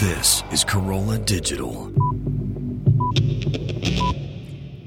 This is Carolla Digital.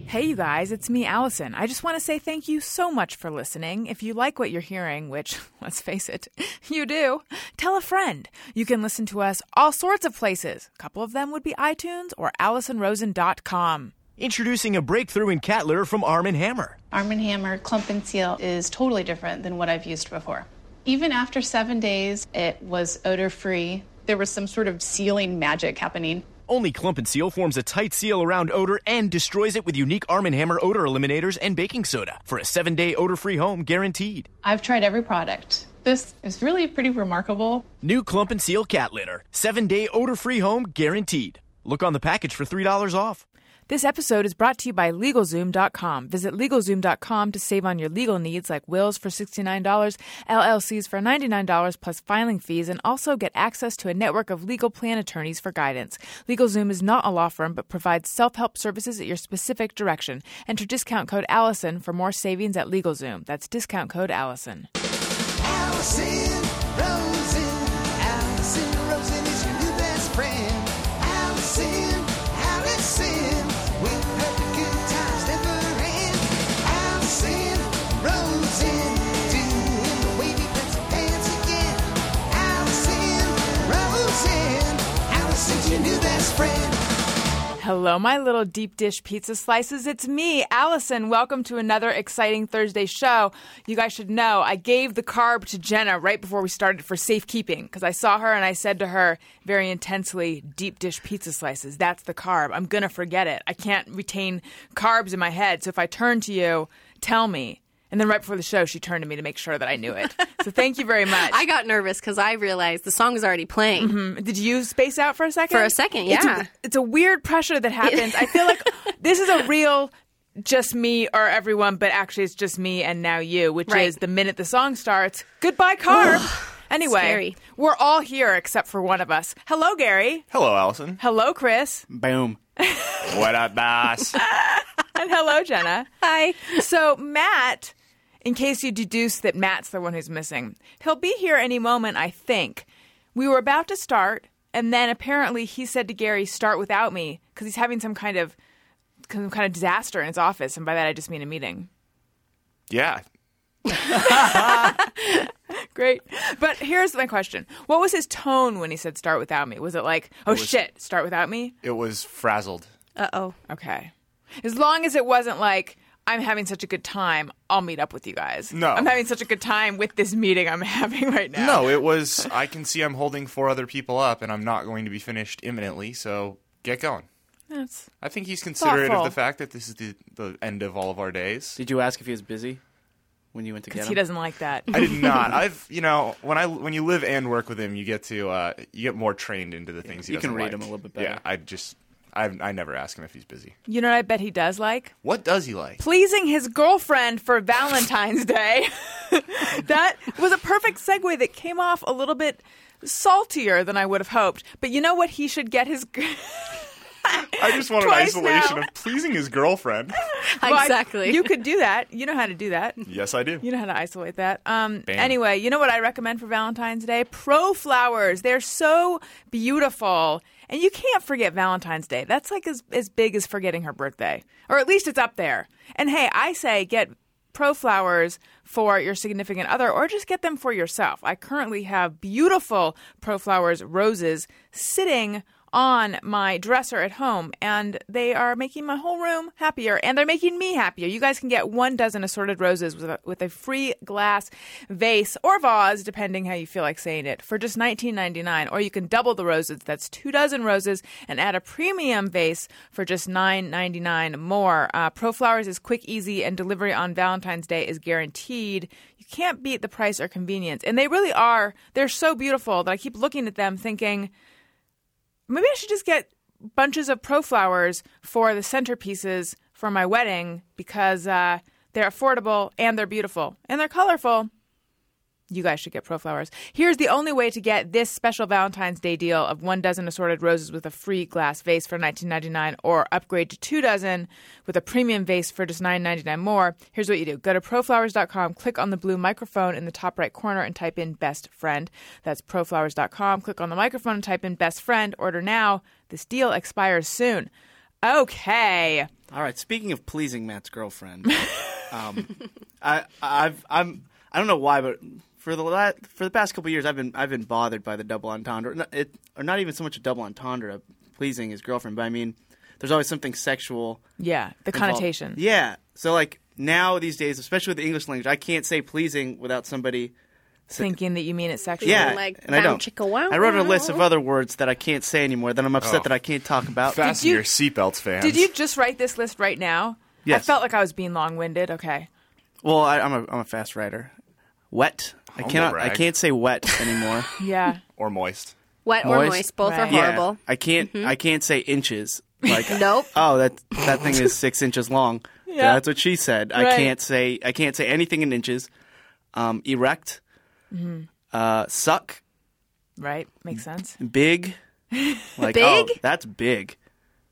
Hey, you guys, it's me, Alison. I just want to say thank you so much for listening. If you like what you're hearing, which, let's face it, you do, tell a friend. You can listen to us all sorts of places. A couple of them would be iTunes or AlisonRosen.com. Introducing a breakthrough in cat litter from Arm & Hammer. Arm & Hammer Clump and Seal is totally different than what I've used before. Even after seven days, it was odor free. There was some sort of sealing magic happening. Only Clump and Seal forms a tight seal around odor and destroys it with unique Arm & Hammer odor eliminators and baking soda for a seven-day odor-free home guaranteed. I've tried every product. This is really pretty remarkable. New Clump and Seal cat litter, seven-day odor-free home guaranteed. Look on the package for $3 off. This episode is brought to you by LegalZoom.com. Visit LegalZoom.com to save on your legal needs like wills for $69, LLCs for $99 plus filing fees, and also get access to a network of legal plan attorneys for guidance. LegalZoom is not a law firm but provides self help services at your specific direction. Enter discount code Alison for more savings at LegalZoom. That's discount code Alison. Alison friend. Hello, my little deep dish pizza slices. It's me, Alison. Welcome to another exciting Thursday show. You guys should know I gave the carb to Jenna right before we started for safekeeping because I saw her and I said to her very intensely, deep dish pizza slices. That's the carb. I'm going to forget it. I can't retain carbs in my head. So if I turn to you, tell me. And then right before the show, she turned to me to make sure that I knew it. So thank you very much. I got nervous because I realized the song was already playing. Mm-hmm. Did you space out for a second? For a second, It's a- yeah. It's a, weird pressure that happens. I feel like this is a real just me or everyone, but actually it's just me and now you, which Right. is the minute the song starts, goodbye carb. anyway, Scary. we're all here except for one of us. Hello, Gary. Hello, Alison. Hello, Chris. Boom. what up, boss? And hello, Jenna. Hi. So, Matt, in case you deduce that Matt's the one who's missing, he'll be here any moment, I think. We were about to start, and then apparently he said to Gary, "Start without me," because he's having some kind of some kind of disaster in his office, and by that I just mean a meeting. yeah. Great, but here's my question: What was his tone when he said "Start without me"? Was it like, "Oh shit, start without me"? It was frazzled. Uh oh. Okay, as long as it wasn't like. I'm having such a good time. I'll meet up with you guys. No. I'm having such a good time with this meeting I'm having right now. No, it was. I can see I'm holding four other people up, and I'm not going to be finished imminently. So get going. That's I think he's considerate Thoughtful. of the fact that this is the, the end of all of our days. Did you ask if he was busy when you went to get because him? he doesn't like that. I did not. I've you know when I when you live and work with him, you get to uh, you get more trained into the things he you can doesn't read like. him a little bit better. Yeah. I just I I never ask him if he's busy. You know what I bet he does like? What does he like? Pleasing his girlfriend for Valentine's Day. that was a perfect segue that came off a little bit saltier than I would have hoped. But you know what he should get his. I just want an isolation now. of pleasing his girlfriend. Well, I- Exactly. you could do that. You know how to do that. yes, I do. You know how to isolate that. Um, anyway, you know what I recommend for Valentine's Day? ProFlowers. They're so beautiful. And you can't forget Valentine's Day. That's like as, as big as forgetting her birthday. Or at least it's up there. And hey, I say get ProFlowers for your significant other or just get them for yourself. I currently have beautiful ProFlowers roses sitting on my dresser at home and they are making my whole room happier and they're making me happier. You guys can get one dozen assorted roses with a, with a free glass vase or vase depending how you feel like saying it for just $19.99 or you can double the roses. That's two dozen roses and add a premium vase for just $9.99 more. Uh, ProFlowers is quick, easy and delivery on Valentine's Day is guaranteed. You can't beat the price or convenience. And they really are. They're so beautiful that I keep looking at them thinking maybe I should just get bunches of ProFlowers for the centerpieces for my wedding because uh, they're affordable and they're beautiful and they're colorful You guys should get ProFlowers. Here's the only way to get this special Valentine's Day deal of one dozen assorted roses with a free glass vase for $19.99 or upgrade to two dozen with a premium vase for just $9.99 more. Here's what you do. Go to proflowers.com, click on the blue microphone in the top right corner and type in best friend. That's proflowers.com. Click on the microphone and type in best friend. Order now. This deal expires soon. Okay. All right. Speaking of pleasing Matt's girlfriend, um, I, I've, I'm, I don't know why, but for the la- for the past couple of years, I've been, I've been bothered by the double entendre, it, or not even so much a double entendre, pleasing his girlfriend, but I mean, there's always something sexual. Yeah, the involved. connotation. Yeah. So like now these days, especially with the English language, I can't say pleasing without somebody. Thinking that you mean it sexually. Yeah, like, and I don't. I wrote a list of other words that I can't say anymore that I'm upset Oh. that I can't talk about. Fasten you- your seatbelts, fans. Did you just write this list right now? Yes. I felt like I was being long winded. Okay. Well, I, I'm a I'm a fast writer. Wet. I Humble cannot. I can't say wet anymore. Yeah. Or moist? Wet or Moist. moist, both are Right. Yeah, horrible. I can't. I can't say inches. Like Nope. Oh, that that thing is six inches long. Yeah. That's what she said. I Right. can't say. I can't say anything in inches. Um, erect. Uh, suck. Right. Makes sense. Big. Like Big? Oh, that's big.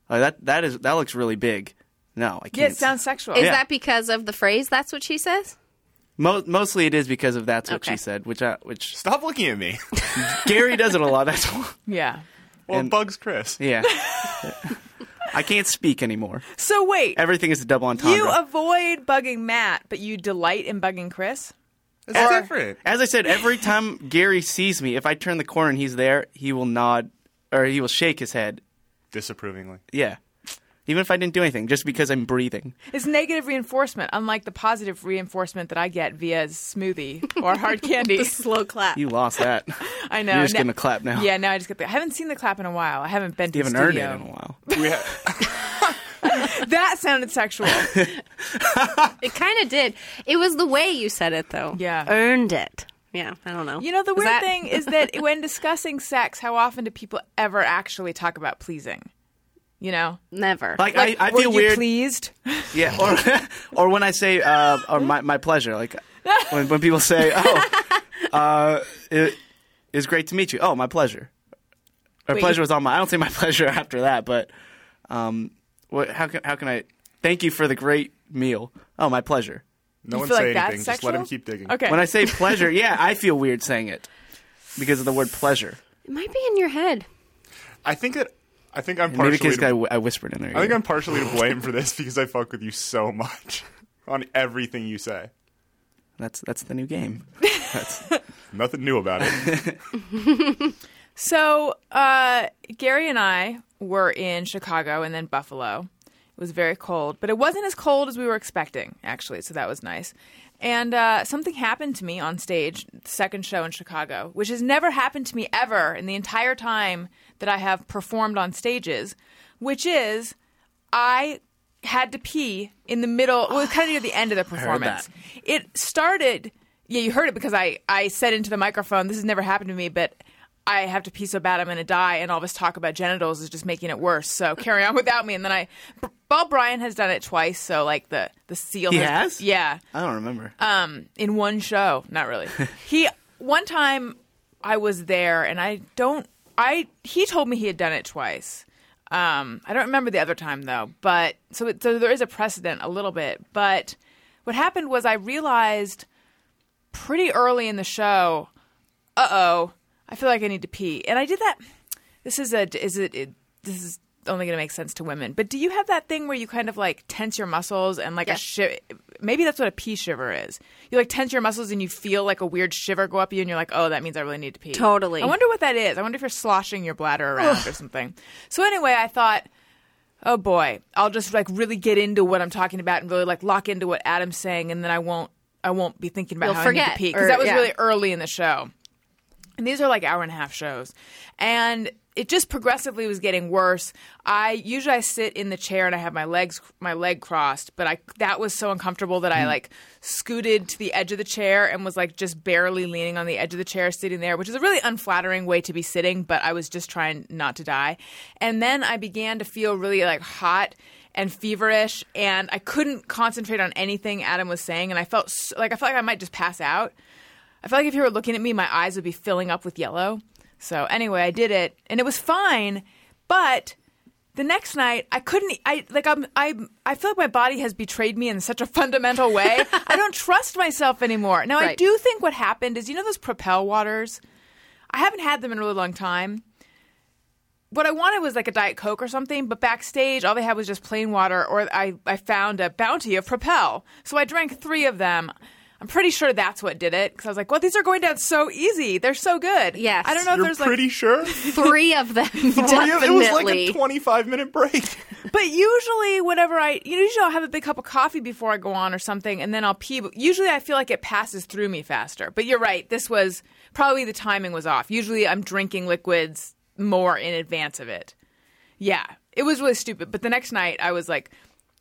That that is that looks really big. No, I can't. Yeah, it sounds sexual. Is Yeah. that because of the phrase? That's what she says. Mo- mostly it is because of that's what Okay. she said, which I, which Stop looking at me. Gary does it a lot. That's why. yeah. Well, And- bugs Chris. Yeah. I can't speak anymore. So wait, Everything is a double entendre. you avoid bugging Matt, but you delight in bugging Chris? It's Or- different. As I said, every time Gary sees me, if I turn the corner and he's there, he will nod or he will shake his head. Disapprovingly. Yeah. Even if I didn't do anything, just because I'm breathing. It's negative reinforcement, unlike the positive reinforcement that I get via smoothie or hard candy. The slow clap. You lost that. I know. You're just Now- going to clap now. Yeah, now I just get the. I haven't seen the clap in a while. I haven't been to You the haven't earned it studio. in a while. We ha- That sounded sexual. It kind of did. It was the way you said it, though. Yeah. Earned it. Yeah, I don't know. You know, the Was weird that- thing is that when discussing sex, how often do people ever actually talk about pleasing? You know, Never. Like, like I, I were feel you weird. pleased? Yeah, or or when I say uh, or my my pleasure, like when when people say, "Oh, uh, it is great to meet you." Oh, my pleasure. Or Wait, pleasure was all my. I don't say my pleasure after that, but um, what? How can how can I? Thank you for the great meal. Oh, my pleasure. no You one feel say like that's anything. Just let him keep digging. Okay. When I say pleasure, yeah, I feel weird saying it because of the word pleasure. it might be in your head. I think that I think I'm Maybe partially. because I, to, I whispered in there. I think I'm partially to blame for this because I fuck with you so much on everything you say. That's that's the new game. That's, Nothing new about it. So, uh, Gary and I were in Chicago and then Buffalo. It was very cold, but it wasn't as cold as we were expecting, actually, so that was nice. And uh, something happened to me on stage, the second show in Chicago, which has never happened to me ever in the entire time that I have performed on stages, which is I had to pee in the middle. Well, it was kind of near the end of the performance. It started. Yeah, you heard it because I I said into the microphone, "This has never happened to me," but I have to pee so bad I'm going to die, and all this talk about genitals is just making it worse. So carry on without me. And then I, Bald Bryan has done it twice. So like the the seal. He has? Yeah I don't remember. um, in one show. Not really. he one time I was there, and I don't. I he told me he had done it twice. Um, I don't remember the other time though. But so it, so there is a precedent a little bit. But what happened was I realized pretty early in the show. Uh oh, I feel like I need to pee, and I did that. This is a is it, it this is only going to make sense to women. But do you have that thing where you kind of like tense your muscles and like a Yes. Maybe that's what a pee shiver is. You like tense your muscles and you feel like a weird shiver go up you and you're like, "Oh, that means I really need to pee." Totally. I wonder what that is. I wonder if you're sloshing your bladder around or something. So anyway, I thought Oh boy, I'll just like really get into what I'm talking about and really like lock into what Adam's saying, and then I won't I won't be thinking about You'll how I forget, need to pee because that was yeah. really early in the show. And these are like hour and a half shows. And it just progressively was getting worse. I usually I sit in the chair and I have my legs my leg crossed, but I that was so uncomfortable that I hmm. like scooted to the edge of the chair and was like just barely leaning on the edge of the chair sitting there, which is a really unflattering way to be sitting, but I was just trying not to die. And then I began to feel really like hot and feverish and I couldn't concentrate on anything Adam was saying and I felt s like I felt like I might just pass out. I felt like if you were looking at me, my eyes would be filling up with yellow. So anyway, I did it, and it was fine. But the next night, I couldn't. I like I'm. I I feel like my body has betrayed me in such a fundamental way. I don't trust myself anymore. Now I do think what happened is you know those Propel waters. I haven't had them in a really long time. What I wanted was like a Diet Coke or something, but backstage all they had was just plain water, or I, I found a bounty of Propel. So I drank three of them. I'm pretty sure that's what did it because I was like, well, these are going down so easy. They're so good. Yes. I don't know if You're there's pretty like. sure? Three of them, Three of- definitely. it was like a 25 minute break. But usually, whenever I, you know, usually I'll have a big cup of coffee before I go on or something, and then I'll pee. But usually, I feel like it passes through me faster. But you're right. This was probably the timing was off. Usually, I'm drinking liquids more in advance of it. Yeah, it was really stupid. But the next night, I was like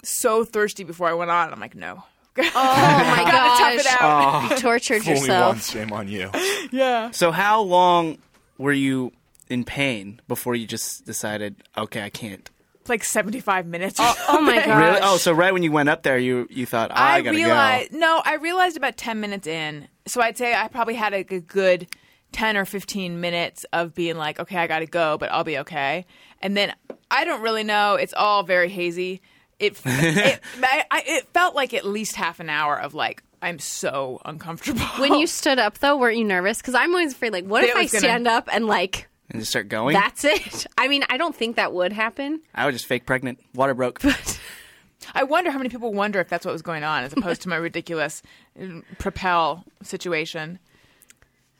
so thirsty before I went on. I'm like, no. Oh my Gotta tough it gosh. out. You tortured Fool me yourself. once, shame on you. Yeah. So how long were you in pain before you just decided, okay, I can't? Like 75 minutes. Oh my gosh. Really? Oh, so right when you went up there, you you thought, "Ah, I, gotta realized go. no, I realized about ten minutes in. So I'd say I probably had a good ten or fifteen minutes of being like, okay, I got to go, but I'll be okay. And then I don't really know. It's all very hazy. It it, I, I, it felt like at least half an hour of like I'm so uncomfortable. When you stood up, though, weren't you nervous? Because I'm always afraid, like, what That if I gonna- stand up and, like, And just start going. that's it? I mean, I don't think that would happen. I was just fake pregnant. Water broke. I wonder how many people wonder if that's what was going on, as opposed to my ridiculous uh, propel situation.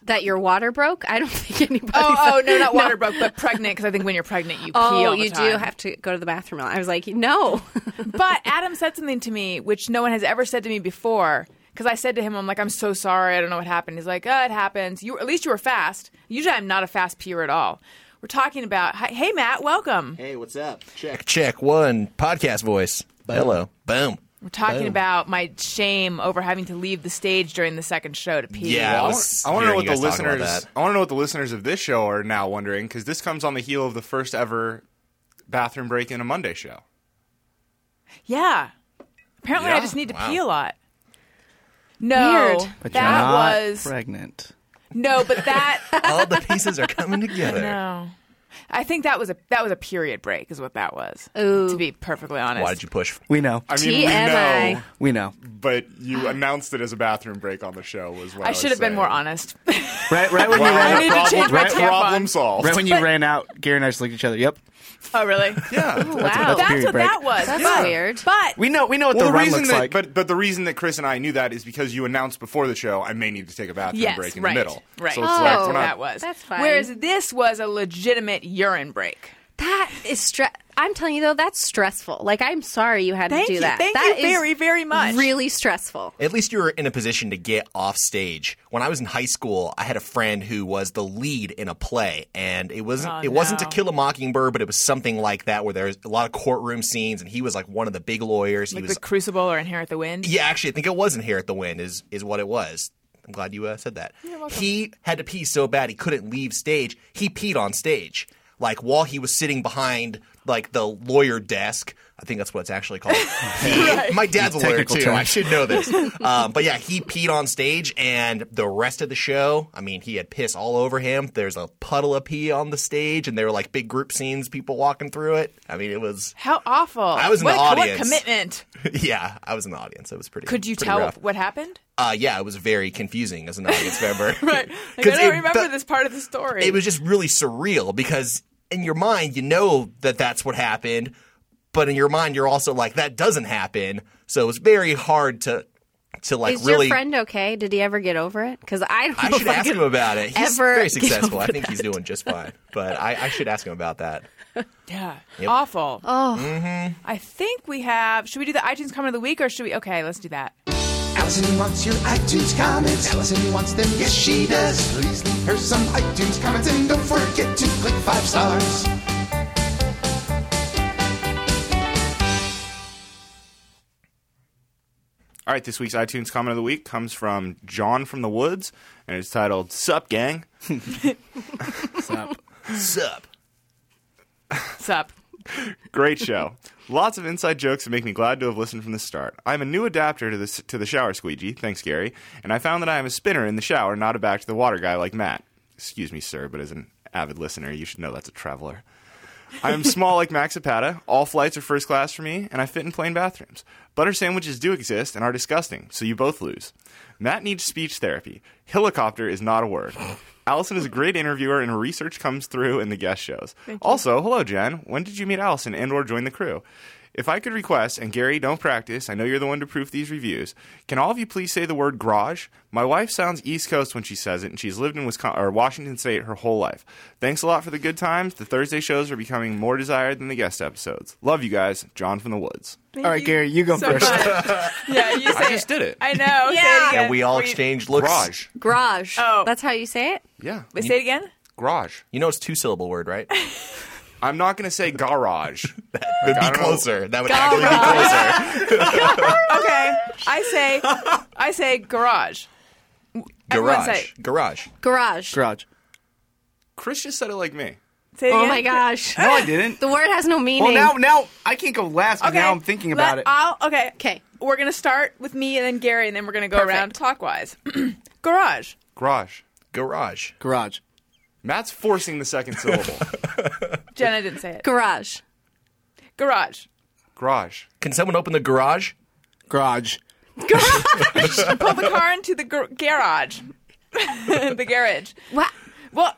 That your water broke? I don't think anybody. Oh, oh no, not water broke, but pregnant. Because I think when you're pregnant, you pee Oh, all the you time. do have to go to the bathroom. I was like, no. But Adam said something to me which no one has ever said to me before. Because I said to him, I'm like, I'm so sorry. I don't know what happened. He's like, oh, it happens. You, at least you were fast. Usually I'm not a fast peer at all. We're talking about, hey, Matt, welcome. Hey, what's up? Check. Check one podcast voice. Hello. Boom. We're talking Boom. about my shame over having to leave the stage during the second show to pee. Yeah, I I want to know what the guys talking about listeners. I want to know what the listeners of this show are now wondering because this comes on the heel of the first ever bathroom break in a Monday show. Yeah. Apparently I just need to Wow. pee a lot. No, Weird. But you're that not was pregnant. no, but that All the pieces are coming together. no. I think that was a that was a period break, is what that was. Ooh. To be perfectly honest, Why did you push? We know. I mean, we TMI. know, We know. but you announced it as a bathroom break on the show. Was what I, I should have been more honest. Right, right when you ran I need to out. change my right, problem solved. right when you ran out, Gary and I just looked at each other. Yep. Oh, really? yeah. wow. that's That's period what break. that was. That's but, weird. But We know. We know what Well, the, the run reason looks that, like. but but the reason that Chris and I knew that is because you announced before the show I may need to take a bathroom yes, break in right, the middle. right. So it's Oh, like That's what not, that was. That's fine. Whereas this was a legitimate urine break. That is stress. I'm telling you though, that's stressful. Like, I'm sorry you had Thank to do you. that. Thank That you is very, very much. Really stressful. At least you were in a position to get off stage. When I was in high school, I had a friend who was the lead in a play, and it wasn't Oh, it wasn't To. Kill a Mockingbird, but it was something like that, where there was a lot of courtroom scenes, and he was like one of the big lawyers. Like he was the Crucible or Inherit the Wind. Yeah, actually, I think it was Inherit the Wind is is what it was. I'm glad you uh, said that. he had to pee so bad he couldn't leave stage. He peed on stage, like while he was sitting behind like the lawyer desk. I think that's what it's actually called. He- My dad's a lawyer too. term. I should know this. um, but yeah, he peed on stage, and the rest of the show, I mean, he had piss all over him. There's a puddle of pee on the stage, and there were like big group scenes, people walking through it. I mean, it was. How awful! I was in what, the What audience. commitment? Yeah, I was in the audience. It was pretty. Could you pretty tell rough. what happened? Uh, yeah, it was very confusing as an audience member. Right. Like, I 'Cause don't it- remember the- this part of the story. It was just really surreal because in your mind you know that that's what happened, but in your mind you're also like that doesn't happen. So it was very hard to to like is really. your friend okay? Did he ever get over it? Because I don't I know should if I ask could him about it. He's very successful. I over think he's doing just fine. But I, I should ask him about that. yeah, Yep. awful. Oh, Mm-hmm. I think we have. Should we do the iTunes comment of the week, or should we? Okay, let's do that. Alison wants your iTunes comments. Alison wants them, yes she does. Please leave her some iTunes comments and don't forget to click five stars. All right, this week's iTunes comment of the week comes from John from the Woods, and it's titled "Sup Gang." Sup. Sup? Sup? Great show. Lots of inside jokes that make me glad to have listened from the start. I'm a new adapter to the, to the shower squeegee, thanks Gary, and I found that I am a spinner in the shower, not a back to the water guy like Matt. Excuse me, sir, but as an avid listener, you should know that's a traveler. I am small like Max Zapata. All flights are first class for me, and I fit in plane bathrooms. Butter sandwiches do exist and are disgusting, so you both lose. Matt needs speech therapy. Helicopter is not a word. Alison is a great interviewer, and her research comes through in the guest shows. Also, hello, Jen. When did you meet Alison and/or join the crew? If I could request, and Gary, don't practice, I know you're the one to proof these reviews. Can all of you please say the word garage? My wife sounds East Coast when she says it, and she's lived in Wisconsin or Washington State her whole life. Thanks a lot for the good times. The Thursday shows are becoming more desired than the guest episodes. Love you guys, John from the Woods. All right, Gary, you go so first. yeah, you say I just did it. I know. Say Yeah. it again. And we all exchanged looks. Garage, Garage. Oh. That's how you say it? yeah, Wait, say it again. garage. You know it's two syllable word, right? I'm not going to say garage. It'd be don't know. closer. That would actually be closer. Okay, I say, I say garage. Garage. say- Garage. Garage. Garage. Chris just said it like me. Say it Oh again. my gosh. No, I didn't. The word has no oh, meaning. Well, now, now I can't go last. 'cause Okay. Now I'm thinking let- about it. I'll, okay. 'Kay. We're gonna start with me and then Gary, and then we're gonna go Perfect. around clockwise. garage. Garage. Garage. Garage. Matt's forcing the second syllable. Jenna didn't say it. Garage. Garage. Garage. Can someone open the garage? Garage. Garage. Pull the car into the gar- garage. the garage. What? Well,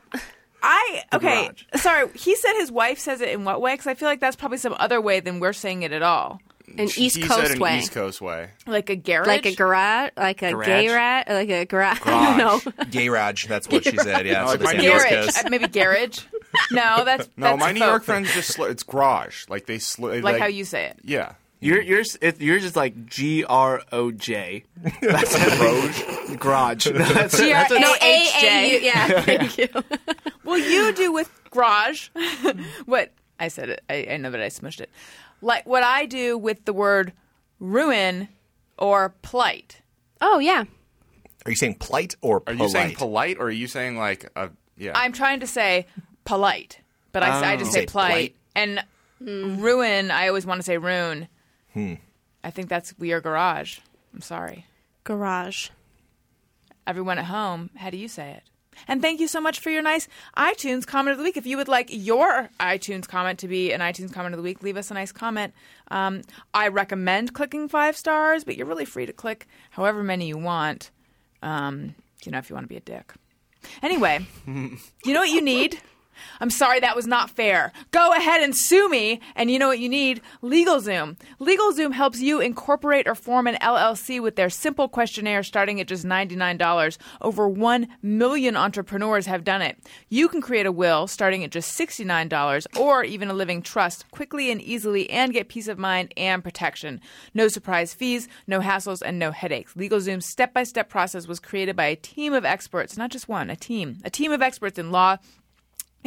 I okay. garage. Sorry, he said his wife says it in what way? Because I feel like that's probably some other way than we're saying it at all. An East he Coast said an way. East Coast way. Like a garage. Like a garage, like a Garage? gay rat, like a garage. I don't know. Garage. That's what she said. Yeah. No, that's like my they New York- East garage. Coast. Uh, Maybe garage. No, that's No, that's my New folk. York friends just sl- it's garage. Like they sl- like, how you say it. Yeah. You're you're it, you're just like G R O J. That's it. Garage. That's it. G R That's. A No, H A A J. U. Yeah, thank you. Well, you do with garage what I said it. I, I know that I smushed it. Like what I do with the word ruin or plight. Oh yeah. Are you saying plight or Are you saying polite or are you saying like a yeah? I'm trying to say polite, but I, I just Oh. say Say plight. polite. And ruin, I always want to say ruin. Hmm. I think that's we are garage. I'm sorry. Garage. Everyone at home, how do you say it? And thank you so much for your nice iTunes comment of the week. If you would like your iTunes comment to be an iTunes comment of the week, leave us a nice comment. Um, I recommend clicking five stars, but you're really free to click however many you want. Um, you know, if you want to be a dick. Anyway, you know what you need? I'm sorry that was not fair. Go ahead and sue me. And you know what you need? LegalZoom. LegalZoom helps you incorporate or form an LLC with their simple questionnaire starting at just $99. Over 1 million entrepreneurs have done it. You can create a will starting at just $69 or even a living trust quickly and easily and get peace of mind and protection. No surprise fees, no hassles, and no headaches. LegalZoom's step by step process was created by a team of experts, not just one, a team. A team of experts in law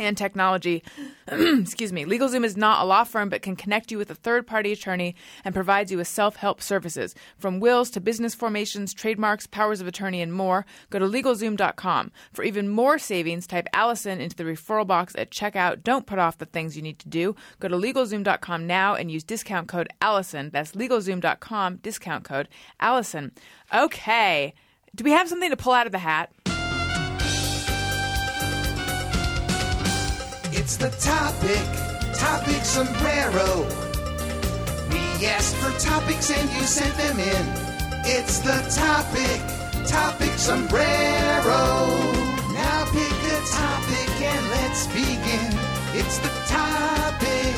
and technology. Excuse me. LegalZoom is not a law firm, but can connect you with a third party attorney and provides you with self help services. From wills to business formations, trademarks, powers of attorney, and more, go to LegalZoom.com. For even more savings, type Alison into the referral box at checkout. Don't put off the things you need to do. Go to LegalZoom.com now and use discount code Alison. That's LegalZoom.com, discount code Alison. Okay. Do we have something to pull out of the hat? It's the topic, topic sombrero. We asked for topics and you sent them in. It's the topic, topic sombrero. Now pick a topic and let's begin. It's the topic,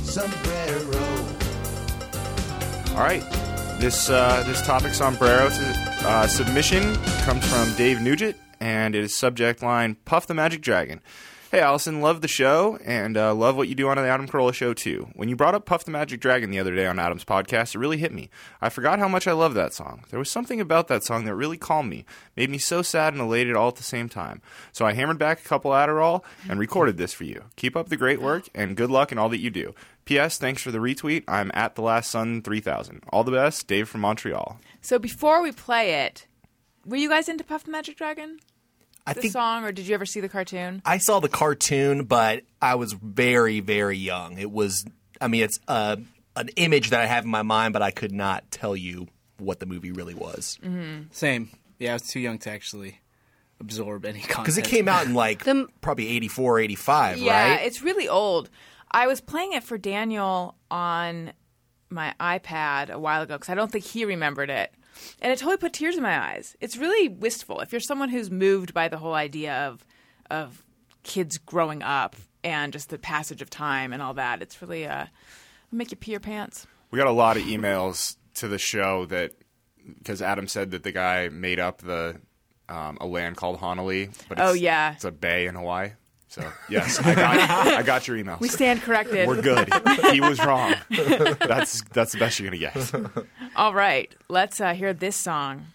sombrero. All right. This uh, this topic sombrero uh, submission comes from Dave Nugent, and it is subject line Puff the Magic Dragon. Hey, Alison, love the show and uh, love what you do on the Adam Carolla show, too. When you brought up Puff the Magic Dragon the other day on Adam's podcast, it really hit me. I forgot how much I love that song. There was something about that song that really calmed me, made me so sad and elated all at the same time. So I hammered back a couple Adderall and recorded this for you. Keep up the great work and good luck in all that you do. P.S. Thanks for the retweet. I'm at the last sun 3000. All the best, Dave from Montreal. So before we play it, were you guys into Puff the Magic Dragon? I the think- song, or did you ever see the cartoon? I saw the cartoon, but I was very, very young. It was, I mean, it's uh, an image that I have in my mind, but I could not tell you what the movie really was Same. Yeah, I was too young to actually absorb any content. because it came out in like The- probably 84, 85, Yeah, right? it's really old. I was playing it for Daniel on my iPad a while ago because I don't think he remembered it. And it totally put tears in my eyes. It's really wistful. If you're someone who's moved by the whole idea of of kids growing up and just the passage of time and all that, it's really uh make you pee your pants. We got a lot of emails to the show that because Adam said that the guy made up the um, a land called Honolulu, but it's, Oh, yeah. it's a bay in Hawaii. So yes, I got I got your emails. We stand corrected. We're good. he was wrong. That's that's the best you're gonna get. All right, let's uh, hear this song.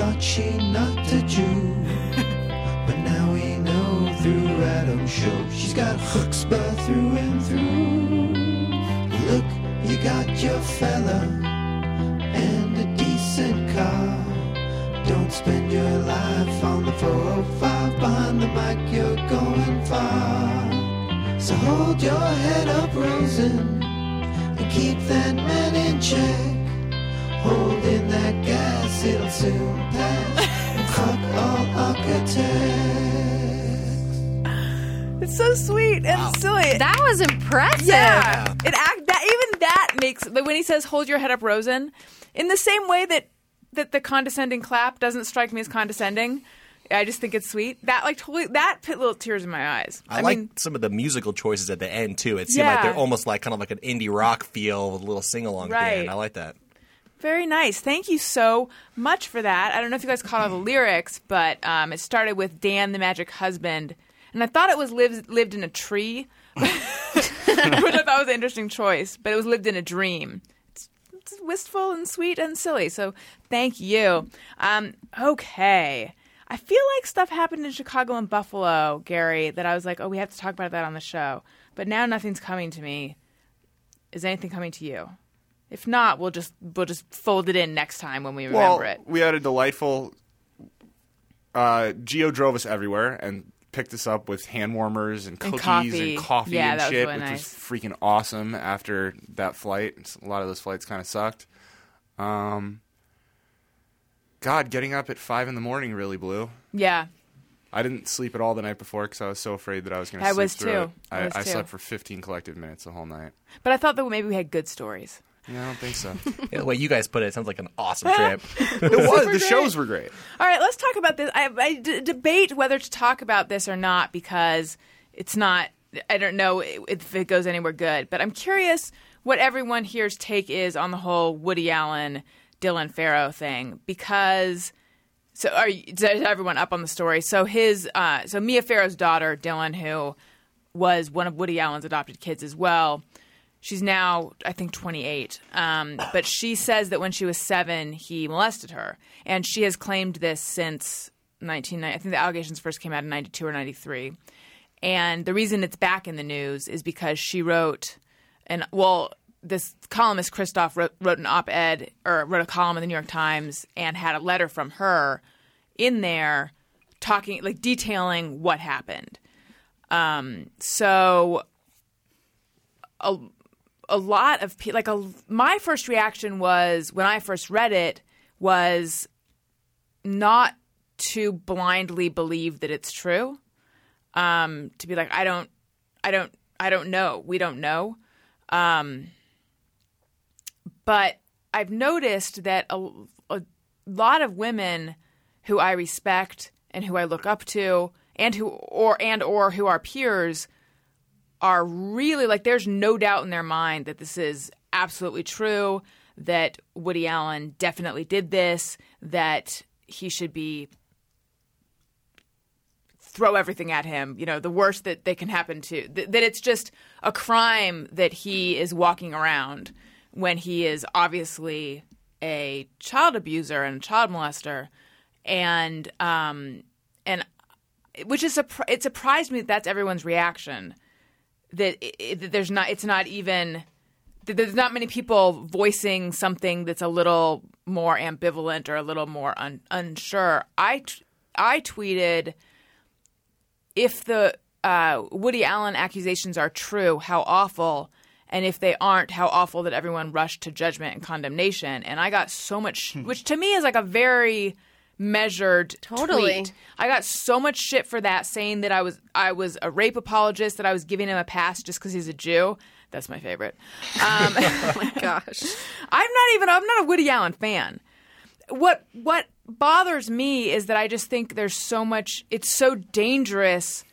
Thought she not a Jew, but now we know through Adam's show she's got chutzpah through and through. Look, you got your fella and a decent car. Don't spend your life on the 405 behind the mic, you're going far. So hold your head up, Rosen, and keep that man in check. Hold in that gas, it'll soon pass. And fuck all architects. It's so sweet and silly. That was impressive. Yeah, it act that even that makes like, when he says "Hold your head up, Rosen," in the same way that that the condescending clap doesn't strike me as condescending. I just think it's sweet. That like totally that put little tears in my eyes. I, like mean, some of the musical choices at the end too. It seemed like they're almost like kind of like an indie rock feel with a little sing along at the end. I like that. Very nice. Thank you so much for that. I don't know if you guys caught all the lyrics, but um, it started with Dan the Magic Husband, and I thought it was lived lived in a tree, which I thought was an interesting choice. But it was lived in a dream. It's, it's wistful and sweet and silly. So thank you. Um, okay. I feel like stuff happened in Chicago and Buffalo, Gary, that I was like, oh, we have to talk about that on the show. But now nothing's coming to me. Is anything coming to you? If not, we'll just we'll just fold it in next time when we remember well, it. we had a delightful. Uh, Geo drove us everywhere and picked us up with hand warmers and And cookies coffee. and coffee Yeah, and that was shit, really which nice. was freaking awesome. After that flight, a lot of those flights kind of sucked. Um, God, getting up at five in the morning really blew. Yeah, I didn't sleep at all the night before because I was so afraid that I was going to I sleep was through too. it. I I, I slept for 15 collective minutes the whole night. but I thought that maybe we had good stories. Yeah, I don't think so. Yeah, the way you guys put it, it sounds like an awesome trip. it was. The shows were great. All right, let's talk about this. I, I d- debate whether to talk about this or not because it's not. I don't know if it goes anywhere good, but I'm curious what everyone here's take is on the whole Woody Allen, Dylan Farrow thing because. So, are is everyone up on the story? So his, uh, so Mia Farrow's daughter, Dylan, who was one of Woody Allen's adopted kids as well. She's now, I think, 28. Um, but she says that when she was seven, he molested her. And she has claimed this since 1990. I think the allegations first came out in 92 or 93. And the reason it's back in the news is because she wrote, and well, this columnist Kristof wrote, wrote an op-ed or wrote a column in the New York Times and had a letter from her in there talking, like detailing what happened. Um, so a lot of people, like a, my first reaction was when I first read it was not to blindly believe that it's true. Um, to be like, I don't, I don't, I don't know. We don't know. Um, but I've noticed that a, a lot of women who I respect and who I look up to, and who or and or who are peers, are really like there's no doubt in their mind that this is absolutely true. That Woody Allen definitely did this. That he should be throw everything at him. You know, the worst that they can happen to th- that it's just a crime that he is walking around when he is obviously a child abuser and a child molester, and um, and which is it surprised me that that's everyone's reaction. That, it, it- that there's not it's not even that there's not many people voicing something that's a little more ambivalent or a little more un- unsure. I t- I tweeted if the uh, Woody Allen accusations are true, how awful. And if they aren't, how awful that everyone rushed to judgment and condemnation. And I got so much, which to me is like a very measured Totally. tweet. I got so much shit for that, saying that I was I was a rape apologist, that I was giving him a pass just because he's a Jew. That's my favorite. Um, Oh my gosh. I'm not even I'm not a Woody Allen fan. What what bothers me is that I just think there's so much it's so dangerous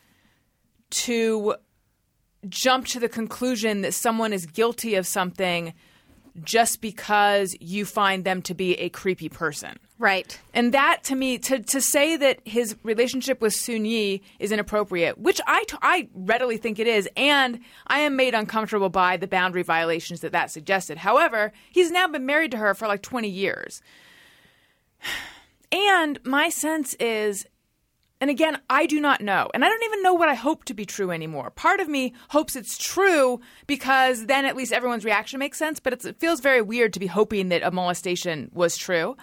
to jump to the conclusion that someone is guilty of something just because you find them to be a creepy person. Right. And that to me, to, to say that his relationship with Soon-Yi is inappropriate, which I, t- I readily think it is, and I am made uncomfortable by the boundary violations that that suggested. However, he's now been married to her for like 20 years. And my sense is, and again, I do not know. And I don't even know what I hope to be true anymore. Part of me hopes it's true because then at least everyone's reaction makes sense, but it feels very weird to be hoping that a molestation was true.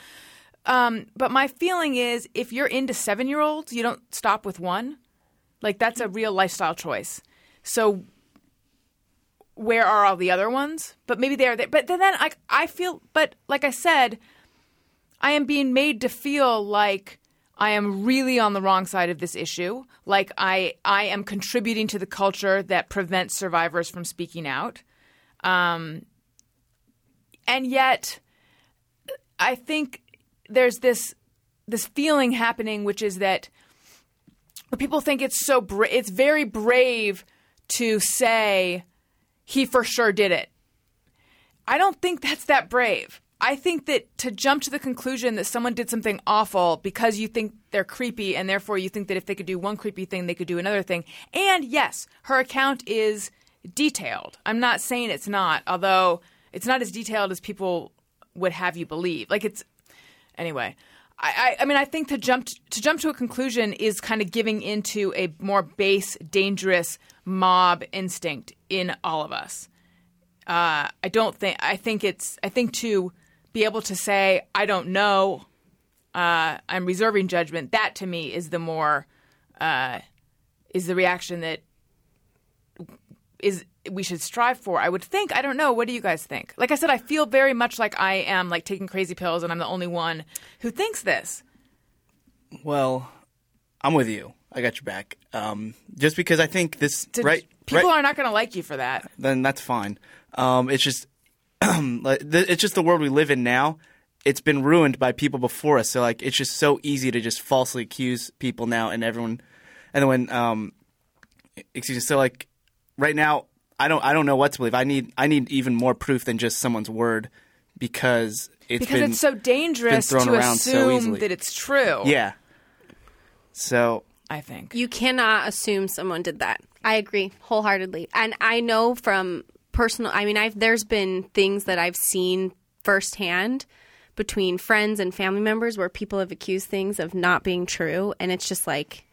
Um, but my feeling is if you're into seven year olds, you don't stop with one. Like, that's a real lifestyle choice. So, where are all the other ones? But maybe they are there. But then, then I, I feel, but like I said, I am being made to feel like I am really on the wrong side of this issue. Like I, I am contributing to the culture that prevents survivors from speaking out. Um, and yet, I think there's this this feeling happening, which is that people think it's so bra- it's very brave to say he for sure did it. I don't think that's that brave. I think that to jump to the conclusion that someone did something awful because you think they're creepy and therefore you think that if they could do one creepy thing, they could do another thing. And yes, her account is detailed. I'm not saying it's not, although it's not as detailed as people would have you believe. Like it's anyway. I, I, mean, I think to jump to jump to a conclusion is kind of giving into a more base, dangerous mob instinct in all of us. Uh, I don't think. I think it's. I think to be able to say I don't know, uh, I'm reserving judgment. That to me is the more uh, is the reaction that is we should strive for. I would think. I don't know. What do you guys think? Like I said, I feel very much like I am like taking crazy pills, and I'm the only one who thinks this. Well, I'm with you. I got your back. Um, just because I think this To- right. People right, are not going to like you for that. then that's fine. Um, it's just it's just the world we live in now. It's been ruined by people before us. So like it's just so easy to just falsely accuse people now, and everyone. And then when um, excuse me. So like right now, I don't I don't know what to believe. I need I need even more proof than just someone's word because it's Because been it's so dangerous to around so assume that it's true. yeah. So I think. You cannot assume someone did that. I agree wholeheartedly. And I know from personal I mean I've there's been things that I've seen firsthand between friends and family members where people have accused things of not being true and it's just like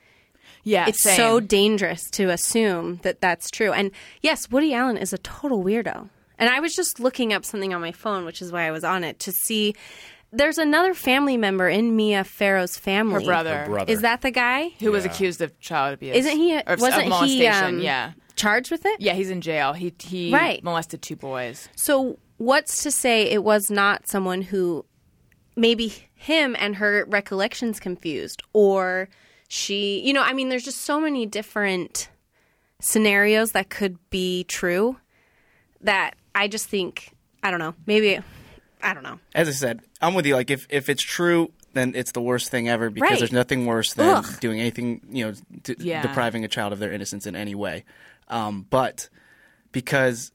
Yeah, it's same. so dangerous to assume that that's true. And yes, Woody Allen is a total weirdo. And I was just looking up something on my phone, which is why I was on it, to see there's another family member in Mia Farrow's family. Her brother. Her brother. Is that the guy? who was accused of child abuse. Isn't he? Or wasn't of molestation? he? Um, yeah, charged with it. yeah. He's in jail. He he Right. molested two boys. So what's to say it was not someone who maybe him and her recollections confused or she you know i mean there's just so many different scenarios that could be true that i just think i don't know maybe i don't know as I said, I'm with you. Like if if it's true, then it's the worst thing ever because Right. there's nothing worse than Ugh. doing anything, you know, d- Yeah. depriving a child of their innocence in any way. Um, but because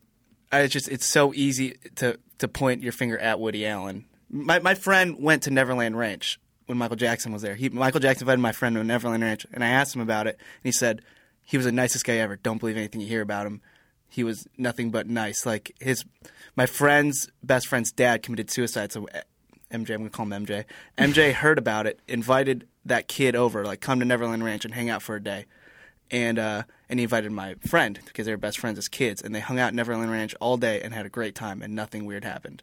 I it's just it's so easy to to point your finger at Woody Allen. My my friend went to Neverland Ranch when Michael Jackson was there. He Michael Jackson invited my friend to Neverland Ranch, and I asked him about it, and he said he was the nicest guy ever. Don't believe anything you hear about him. He was nothing but nice. Like his my friend's best friend's dad committed suicide, so eh, MJ. I'm gonna call him MJ. MJ heard about it, invited that kid over, like come to Neverland Ranch and hang out for a day, and uh, and he invited my friend because they were best friends as kids, and they hung out at Neverland Ranch all day and had a great time, and nothing weird happened.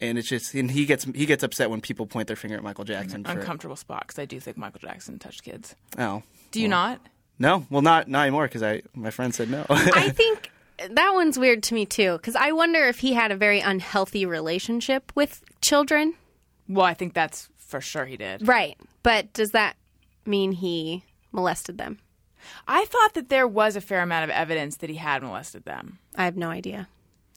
And it's just, and he gets he gets upset when people point their finger at Michael Jackson. For, Uncomfortable spot because I do think Michael Jackson touched kids. oh, Do you not? no, well, not not anymore because I my friend said no. I think that one's weird to me too because I wonder if he had a very unhealthy relationship with children. Well, I think that's for sure he did. Right. But does that mean he molested them? I thought that there was a fair amount of evidence that he had molested them. I have no idea.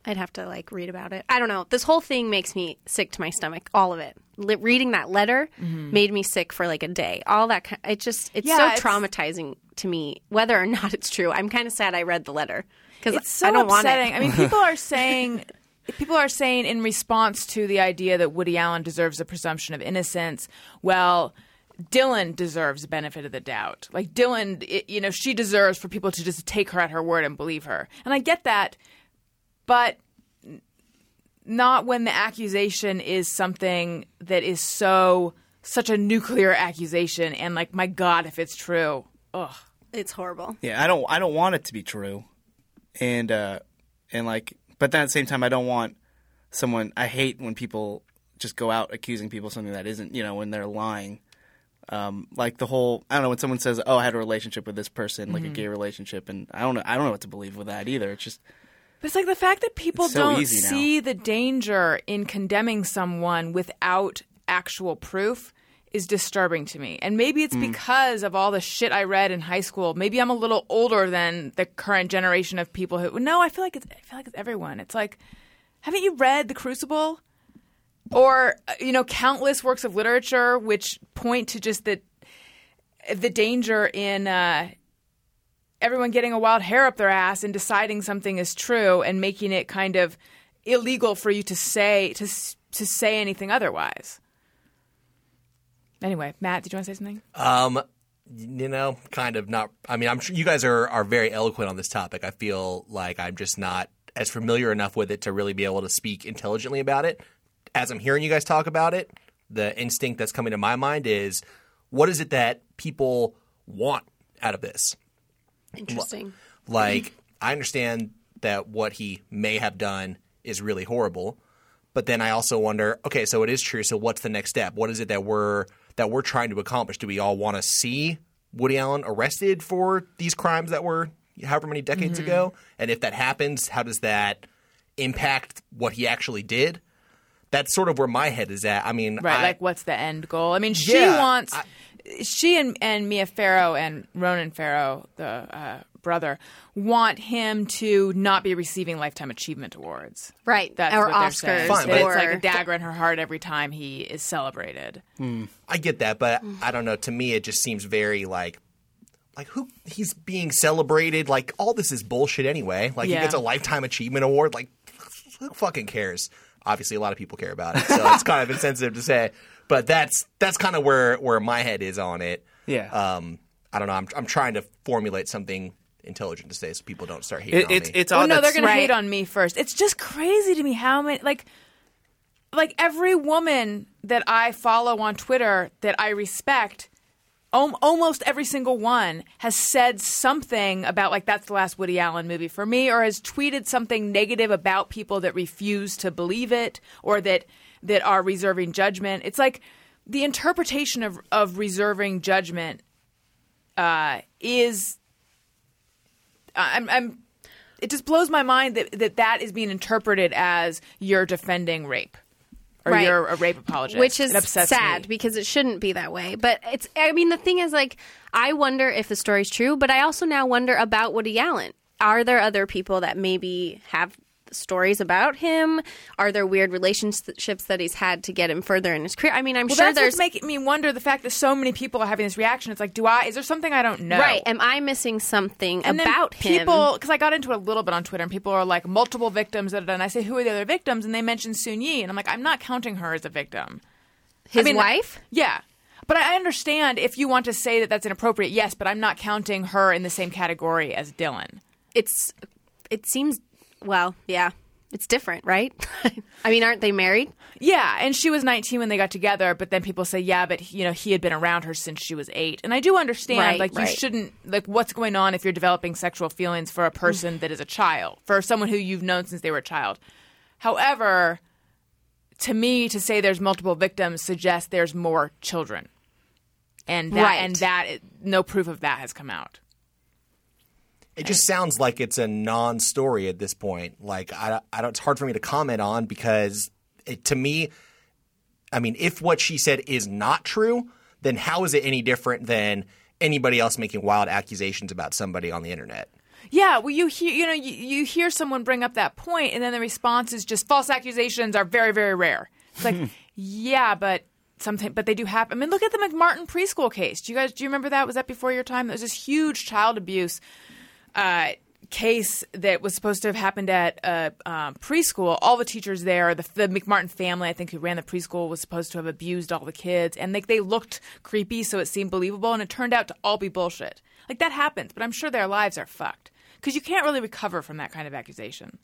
I'd have to like read about it. I don't know. This whole thing makes me sick to my stomach. All of it. Li- reading that letter mm-hmm. made me sick for like a day. All that. ki- It just. It's Yeah, so it's- traumatizing to me, whether or not it's true. I'm kind of sad I read the letter because It's so I don't upsetting. want it. I mean, people are saying people are saying in response to the idea that Woody Allen deserves a presumption of innocence. Well, Dylan deserves the benefit of the doubt. Like Dylan, it, you know, she deserves for people to just take her at her word and believe her. And I get that, but not when the accusation is something that is so such a nuclear accusation and like my god if it's true. Ugh. it's horrible. Yeah, I don't I don't want it to be true. And uh and like but then at the same time I don't want someone I hate when people just go out accusing people of something that isn't, you know, when they're lying. Um like the whole I don't know when someone says, "Oh, I had a relationship with this person, like a gay relationship." And I don't know I don't know what to believe with that either. It's just But it's like the fact that people so don't see the danger in condemning someone without actual proof is disturbing to me. And maybe Mm. it's because of all the shit I read in high school. Maybe I'm a little older than the current generation of people who No, I feel like it's I feel like it's everyone. It's like haven't you read The Crucible? Or uh, you know, countless works of literature which point to just the the danger in uh everyone getting a wild hair up their ass and deciding something is true and making it kind of illegal for you to say to to say anything otherwise. Anyway, Matt, did you want to say something? Um, you know, kind of not. I mean, I'm sure you guys are are very eloquent on this topic. I feel like I'm just not as familiar enough with it to really be able to speak intelligently about it. As I'm hearing you guys talk about it, the instinct that's coming to my mind is, what is it that people want out of this? Interesting. Like, I understand that what he may have done is really horrible, but then I also wonder, okay, so it is true. So what's the next step? What is it that we're that we're trying to accomplish? Do we all want to see Woody Allen arrested for these crimes that were however many decades mm-hmm. ago? And if that happens, how does that impact what he actually did? That's sort of where my head is at. I mean, Right, I- like what's the end goal? I mean, she Yeah, wants she and and Mia Farrow and Ronan Farrow, the uh, brother, want him to not be receiving lifetime achievement awards. Right. That's or what they're Oscars. Fine, That or it's like a dagger in her heart every time he is celebrated. I get that, but I don't know. To me, it just seems very like, like who he's being celebrated. Like all this is bullshit anyway. Like Yeah. he gets a lifetime achievement award. Like who fucking cares? Obviously, a lot of people care about it, so it's kind of insensitive to say. But that's that's kind of where where my head is on it. Yeah. Um, I don't know. I'm I'm trying to formulate something intelligent to say so people don't start hating it, on it's me. it's Oh all no, they're gonna Right. hate on me first. It's just crazy to me how many like like every woman that I follow on Twitter that I respect, om- almost every single one has said something about like that's the last Woody Allen movie for me, or has tweeted something negative about people that refuse to believe it or that that are reserving judgment. It's like the interpretation of of reserving judgment uh, is I'm, I'm it just blows my mind that, that that is being interpreted as you're defending rape or Right. you're a rape apologist which is sad me. because it shouldn't be that way. But it's, I mean, the thing is, like, I wonder if the story's true, but I also now wonder about Woody Allen. Are there other people that maybe have stories about him? Are there weird relationships that he's had to get him further in his career? I mean, I'm well, sure that's there's making me wonder the fact that so many people are having this reaction. It's like, do I? Is there something I don't know? right. Am I missing something and about him? people, because I got into it a little bit on Twitter, and people are like, multiple victims. Da, da, da, and I say, who are the other victims? And they mention Soon-Yi, and I'm like, I'm not counting her as a victim. his mean, wife. Yeah. But I understand if you want to say that that's inappropriate, yes, but I'm not counting her in the same category as Dylan. It's. It seems. Well, yeah. It's different, right? I mean, aren't they married? Yeah, and she was 19 when they got together, but then people say, yeah, but you know, he had been around her since she was 8. And I do understand Right, like you shouldn't like what's going on if you're developing sexual feelings for a person that is a child, for someone who you've known since they were a child. However, to me to say there's multiple victims suggests there's more children. And that Right. and that no proof of that has come out. It just sounds like it's a non-story at this point. Like I, I don't. It's hard for me to comment on because it, to me, I mean, if what she said is not true, then how is it any different than anybody else making wild accusations about somebody on the internet? Yeah, well, you hear you know you, you hear someone bring up that point, and then the response is just false accusations are very very rare. It's like, yeah, but sometimes, but they do happen. I mean, look at the McMartin preschool case. Do you guys do you remember that? Was that before your time? There was this huge child abuse uh, case that was supposed to have happened at a um, preschool. All the teachers there, the, the McMartin family, I think, who ran the preschool, was supposed to have abused all the kids, and they, they looked creepy, so it seemed believable, and it turned out to all be bullshit. Like that happens, but I'm sure their lives are fucked because you can't really recover from that kind of accusation.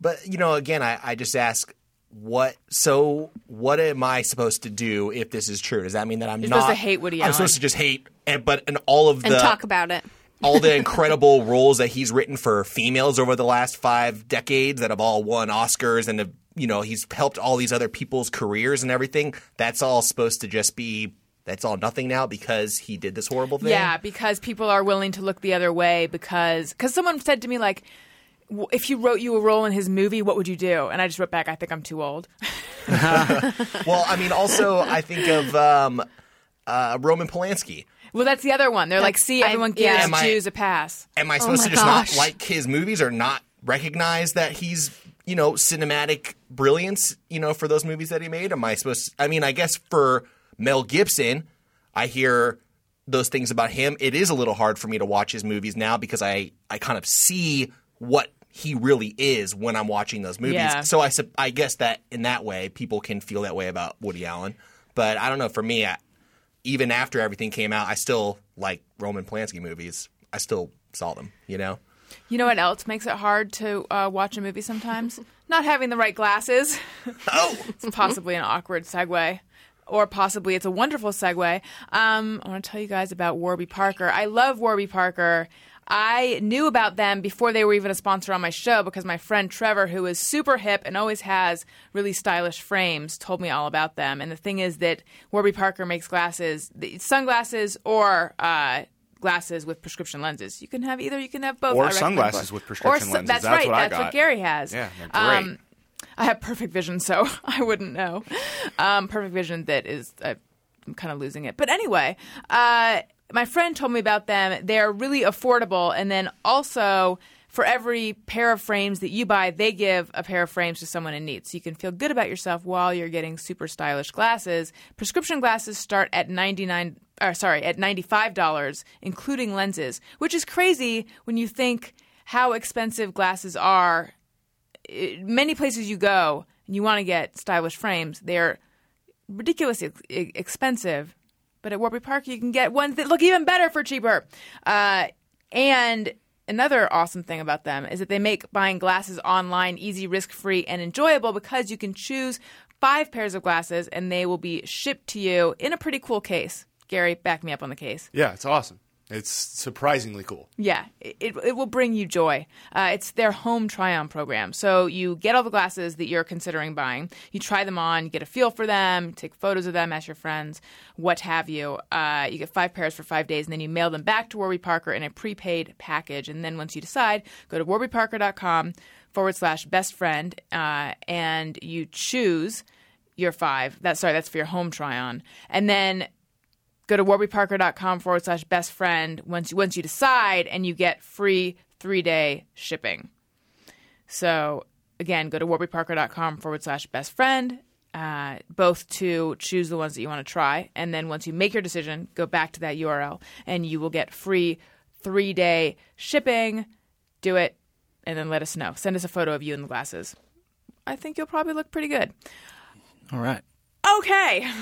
But you know, again, I, I just ask, what? So, what am I supposed to do if this is true? Does that mean that I'm You're not supposed to hate Woody I'm supposed to just hate, and but and all of And the talk about it. All the incredible roles that he's written for females over the last five decades that have all won Oscars and have, you know he's helped all these other people's careers and everything. That's all supposed to just be that's all nothing now because he did this horrible thing. Yeah, because people are willing to look the other way because because someone said to me like, "W- if he wrote you a role in his movie, what would you do? And I just wrote back, I think I'm too old. Well, I mean, also I think of um, uh, Roman Polanski. Well, that's the other one. They're like, see, I- everyone yeah. gives Am I- Jews a pass. Am I oh supposed my to just gosh. not like his movies or not recognize that he's, you know, cinematic brilliance, you know, for those movies that he made? Am I supposed I mean, I guess for Mel Gibson, I hear those things about him. It is a little hard for me to watch his movies now because I I kind of see what he really is when I'm watching those movies. Yeah. So I sup- I guess that in that way people can feel that way about Woody Allen. But I don't know, for me I, even after everything came out, I still like Roman Polanski movies. I still saw them, you know? You know what else makes it hard to uh, watch a movie sometimes? Not having the right glasses. Oh, It's possibly an awkward segue. Or possibly it's a wonderful segue. Um, I want to tell you guys about Warby Parker. I love Warby Parker. I knew about them before they were even a sponsor on my show because my friend Trevor, who is super hip and always has really stylish frames, told me all about them. And the thing is that Warby Parker makes glasses, sunglasses or uh, glasses with prescription lenses. You can have either. You can have both. Or sunglasses both. with prescription Or su- lenses. That's, That's right. what I that's what. Gary has. Yeah, they're great. I have perfect vision, so I wouldn't know. Um, perfect vision that is, uh, I'm kind of losing it. But anyway, uh, my friend told me about them. They're really affordable, and then also for every pair of frames that you buy, they give a pair of frames to someone in need, so you can feel good about yourself while you're getting super stylish glasses. Prescription glasses start at 99. Or sorry, at $95, including lenses, which is crazy when you think how expensive glasses are many places you go and you want to get stylish frames, they're ridiculously expensive. But at Warby Park, you can get ones that look even better for cheaper. Uh, and another awesome thing about them is that they make buying glasses online easy, risk free, and enjoyable because you can choose five pairs of glasses and they will be shipped to you in a pretty cool case. Gary, back me up on the case. Yeah, it's awesome. It's surprisingly cool. Yeah, it, it, will bring you joy. Uh, it's their home try on program. So you get all the glasses that you're considering buying, you try them on, you get a feel for them, take photos of them, ask your friends, what have you. Uh, you get five pairs for five days, and then you mail them back to Warby Parker in a prepaid package. And then once you decide, go to warbyparker.com forward slash best friend, uh, and you choose your five. That's sorry, that's for your home try on. And then go to warbyparker.com forward slash best friend once you, once you decide and you get free three day shipping. So again, go to warbyparker.com forward slash best friend, uh, both to choose the ones that you want to try. And then once you make your decision, go back to that URL and you will get free three day shipping. Do it and then let us know. Send us a photo of you in the glasses. I think you'll probably look pretty good. All right. Okay.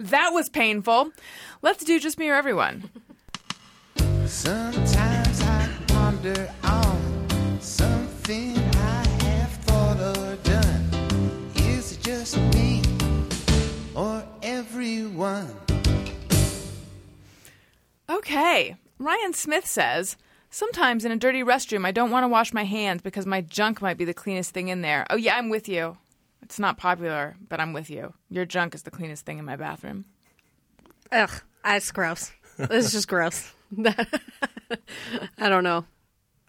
That was painful. Let's do Just Me or Everyone. Sometimes I ponder on something I have thought or done. Is it just me or everyone? Okay. Ryan Smith says, Sometimes in a dirty restroom, I don't want to wash my hands because my junk might be the cleanest thing in there. Oh, yeah, I'm with you. It's not popular, but I'm with you. Your junk is the cleanest thing in my bathroom. Ugh, that's gross. This is just gross. I don't know.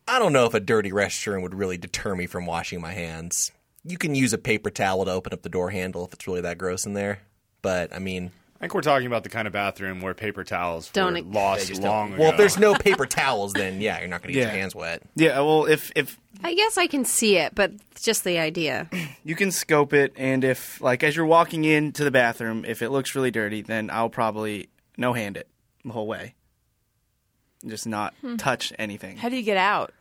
I don't know if a dirty restroom would really deter me from washing my hands. You can use a paper towel to open up the door handle if it's really that gross in there. But I mean, I think we're talking about the kind of bathroom where paper towels Don't were ex- lost long don't- ago. well, if there's no paper towels, then yeah, you're not going to get Yeah. your hands wet. Yeah, well, if if I guess I can see it, but just the idea. you can scope it, and if like as you're walking into the bathroom, if it looks really dirty, then I'll probably no hand it the whole way. Just not hmm. touch anything. How do you get out?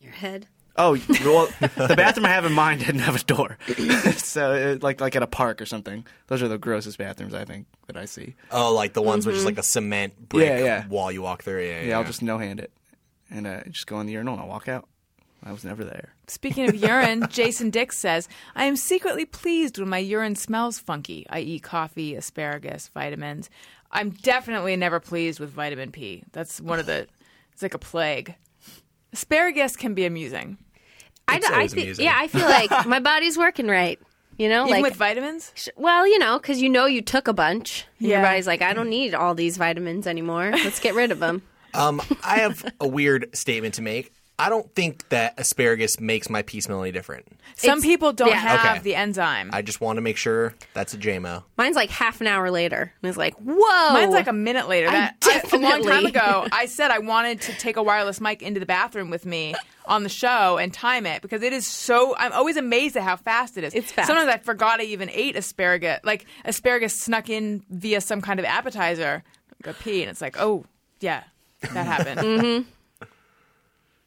Your head. Oh, well, the bathroom I have in mind didn't have a door, so it, like like at a park or something. Those are the grossest bathrooms I think that I see. Oh, like the ones with just like a cement brick Yeah, yeah. wall you walk through. Yeah, Yeah, I'll just no hand it and uh, just go in the urinal and I'll walk out. I was never there. Speaking of urine, Jason Dix says, I am secretly pleased when my urine smells funky, i.e., coffee, asparagus, vitamins. I'm definitely never pleased with vitamin P. That's one of the, it's like a plague. Asparagus can be amusing. I, It's d- I always amusing. yeah, I feel like my body's working right. You know, Even like with vitamins? sh- well, you know, because you know you took a bunch. and Your body's like, I don't need all these vitamins anymore. Let's get rid of them. Um, I have a weird statement to make. I don't think that asparagus makes my pee smell any different. Some It's- people don't yeah. have Okay. the enzyme. I just want to make sure that's a JMO. Mine's like half an hour later, and it's like, whoa. Mine's like a minute later. I That, I- a long time definitely- ago, I said I wanted to take a wireless mic into the bathroom with me on the show and time it because it is so. I'm always amazed at how fast it is. It's fast. Sometimes I forgot I even ate asparagus. Like asparagus snuck in via some kind of appetizer. Go pee, and it's like, oh yeah, that happened. Mm-hmm.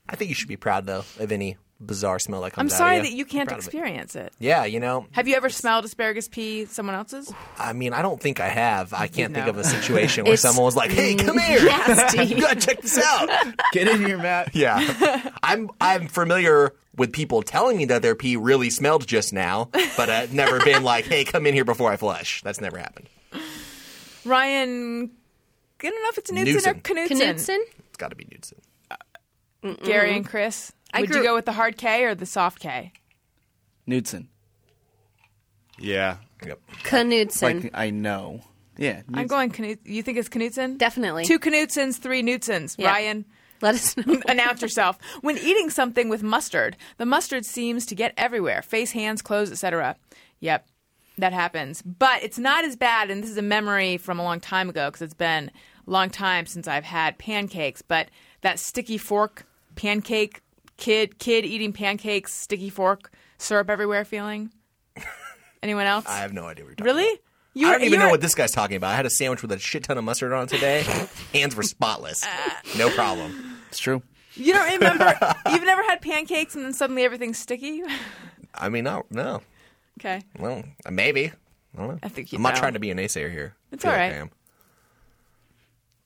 I think you should be proud though of any bizarre smell like that I'm comes out. sorry of that you can't Proud of it. experience it. Yeah, you know, Have you ever smelled asparagus pee someone else's? I mean, I don't think I have. I can't think of a situation where someone was like, "Hey, come here, nasty. you gotta check this out." Get in here, Matt. Yeah, I'm I'm familiar with people telling me that their pee really smelled just now, but I've never been like, "Hey, come in here before I flush." That's never happened. Ryan, I don't know if it's Knudsen, or Knudsen. Knudsen. Knudsen? It's got to be Knudsen. Gary and Chris. I Would grew- you go with the hard K or the soft K? Knudsen. yeah. Yep. Knudsen. Like I know. Yeah. I'm going Knut. You think it's Knudsen? Definitely. Two Knutsens, three Knutsens. Yeah. Ryan, Let us know. announce yourself. When eating something with mustard, the mustard seems to get everywhere face, hands, clothes, etc. Yep, that happens. But it's not as bad, and this is a memory from a long time ago because it's been a long time since I've had pancakes. But that sticky fork pancake kid kid eating pancakes, sticky fork, syrup everywhere feeling. Anyone else? I have no idea what you're talking really? about. You I don't even you know what this guy's talking about. I had a sandwich with a shit ton of mustard on it today. Hands were spotless. No problem. It's true. You don't remember? You've never had pancakes and then suddenly everything's sticky? I mean, no, no. Okay. Well, maybe. I don't know. I think you I'm not know. trying to be a naysayer here. It's all right. like. I am.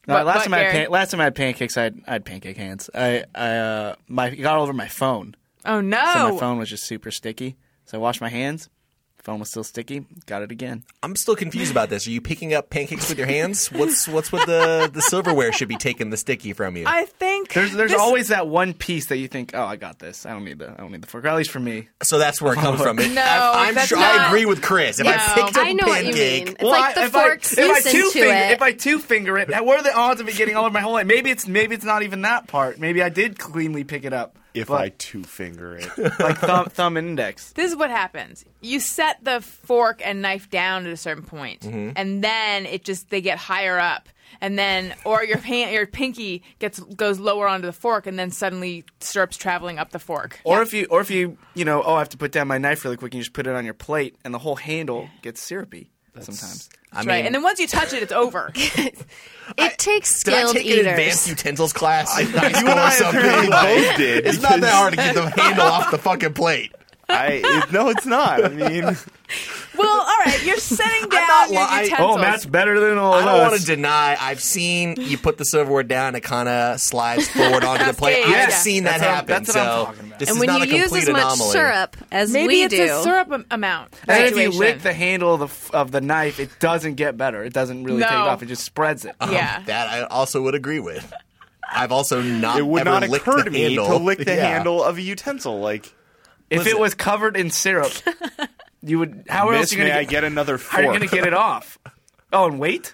No, What- last what, time I had pan- last time I had pancakes, I had, I had pancake hands. I I uh, my it got all over my phone, Oh no! so my phone was just super sticky. So I washed my hands. Phone was still sticky. Got it again. I'm still confused about this. Are you picking up pancakes with your hands? What's what's with the the silverware should be taking the sticky from you? I think There's there's this- always that one piece that you think, oh, I got this. I don't need the I don't need the fork. Or at least for me. so that's where it comes from. It- No, I, am sure not- I agree with Chris. If I No. picked up I a know what you pancake, mean. It's like the if fork's I, if I two finger, it. If I two finger it, what are the odds of it getting all over my whole leg? Maybe it's maybe it's not even that part. Maybe I did cleanly pick it up. If but I two finger it. like thumb, thumb and index. This is what happens. You set the fork and knife down at a certain point, Mm-hmm. and then it just they get higher up, and then or your hand, your pinky gets goes lower onto the fork, and then suddenly syrup's traveling up the fork. Or if you, or if you, you know, oh, I have to put down my knife really quick, and you just put it on your plate, and the whole handle gets syrupy sometimes. I mean, right, and then once you touch it, it's over. It takes did I take eaters. an advanced utensils class in high You school and or I something? apparently both did. It's not that because hard to get the handle off the fucking plate. I it, no, it's not. I mean, Well, all right, you're setting down not your li- I- utensils. Oh, Matt's better than all I of don't us. want to deny. I've seen you put the silverware down, it kind of slides forward onto the plate. Cascades, I've yeah. seen that That's what I'm- happen. that's what I'm so talking about. this and is when not you a use complete as much anomaly. syrup as Maybe we it's do, a syrup am- amount. And if you lick the handle of the, f- of the knife, it doesn't get better. It doesn't really take off. It just spreads it. Oh, yeah. That I also would agree with. I've also not It would ever not licked occur the to me handle. to lick the Yeah. handle of a utensil. Like, If Listen. it was covered in syrup, you would. How else are you may gonna I get another How are you gonna get it off? Oh, and wait.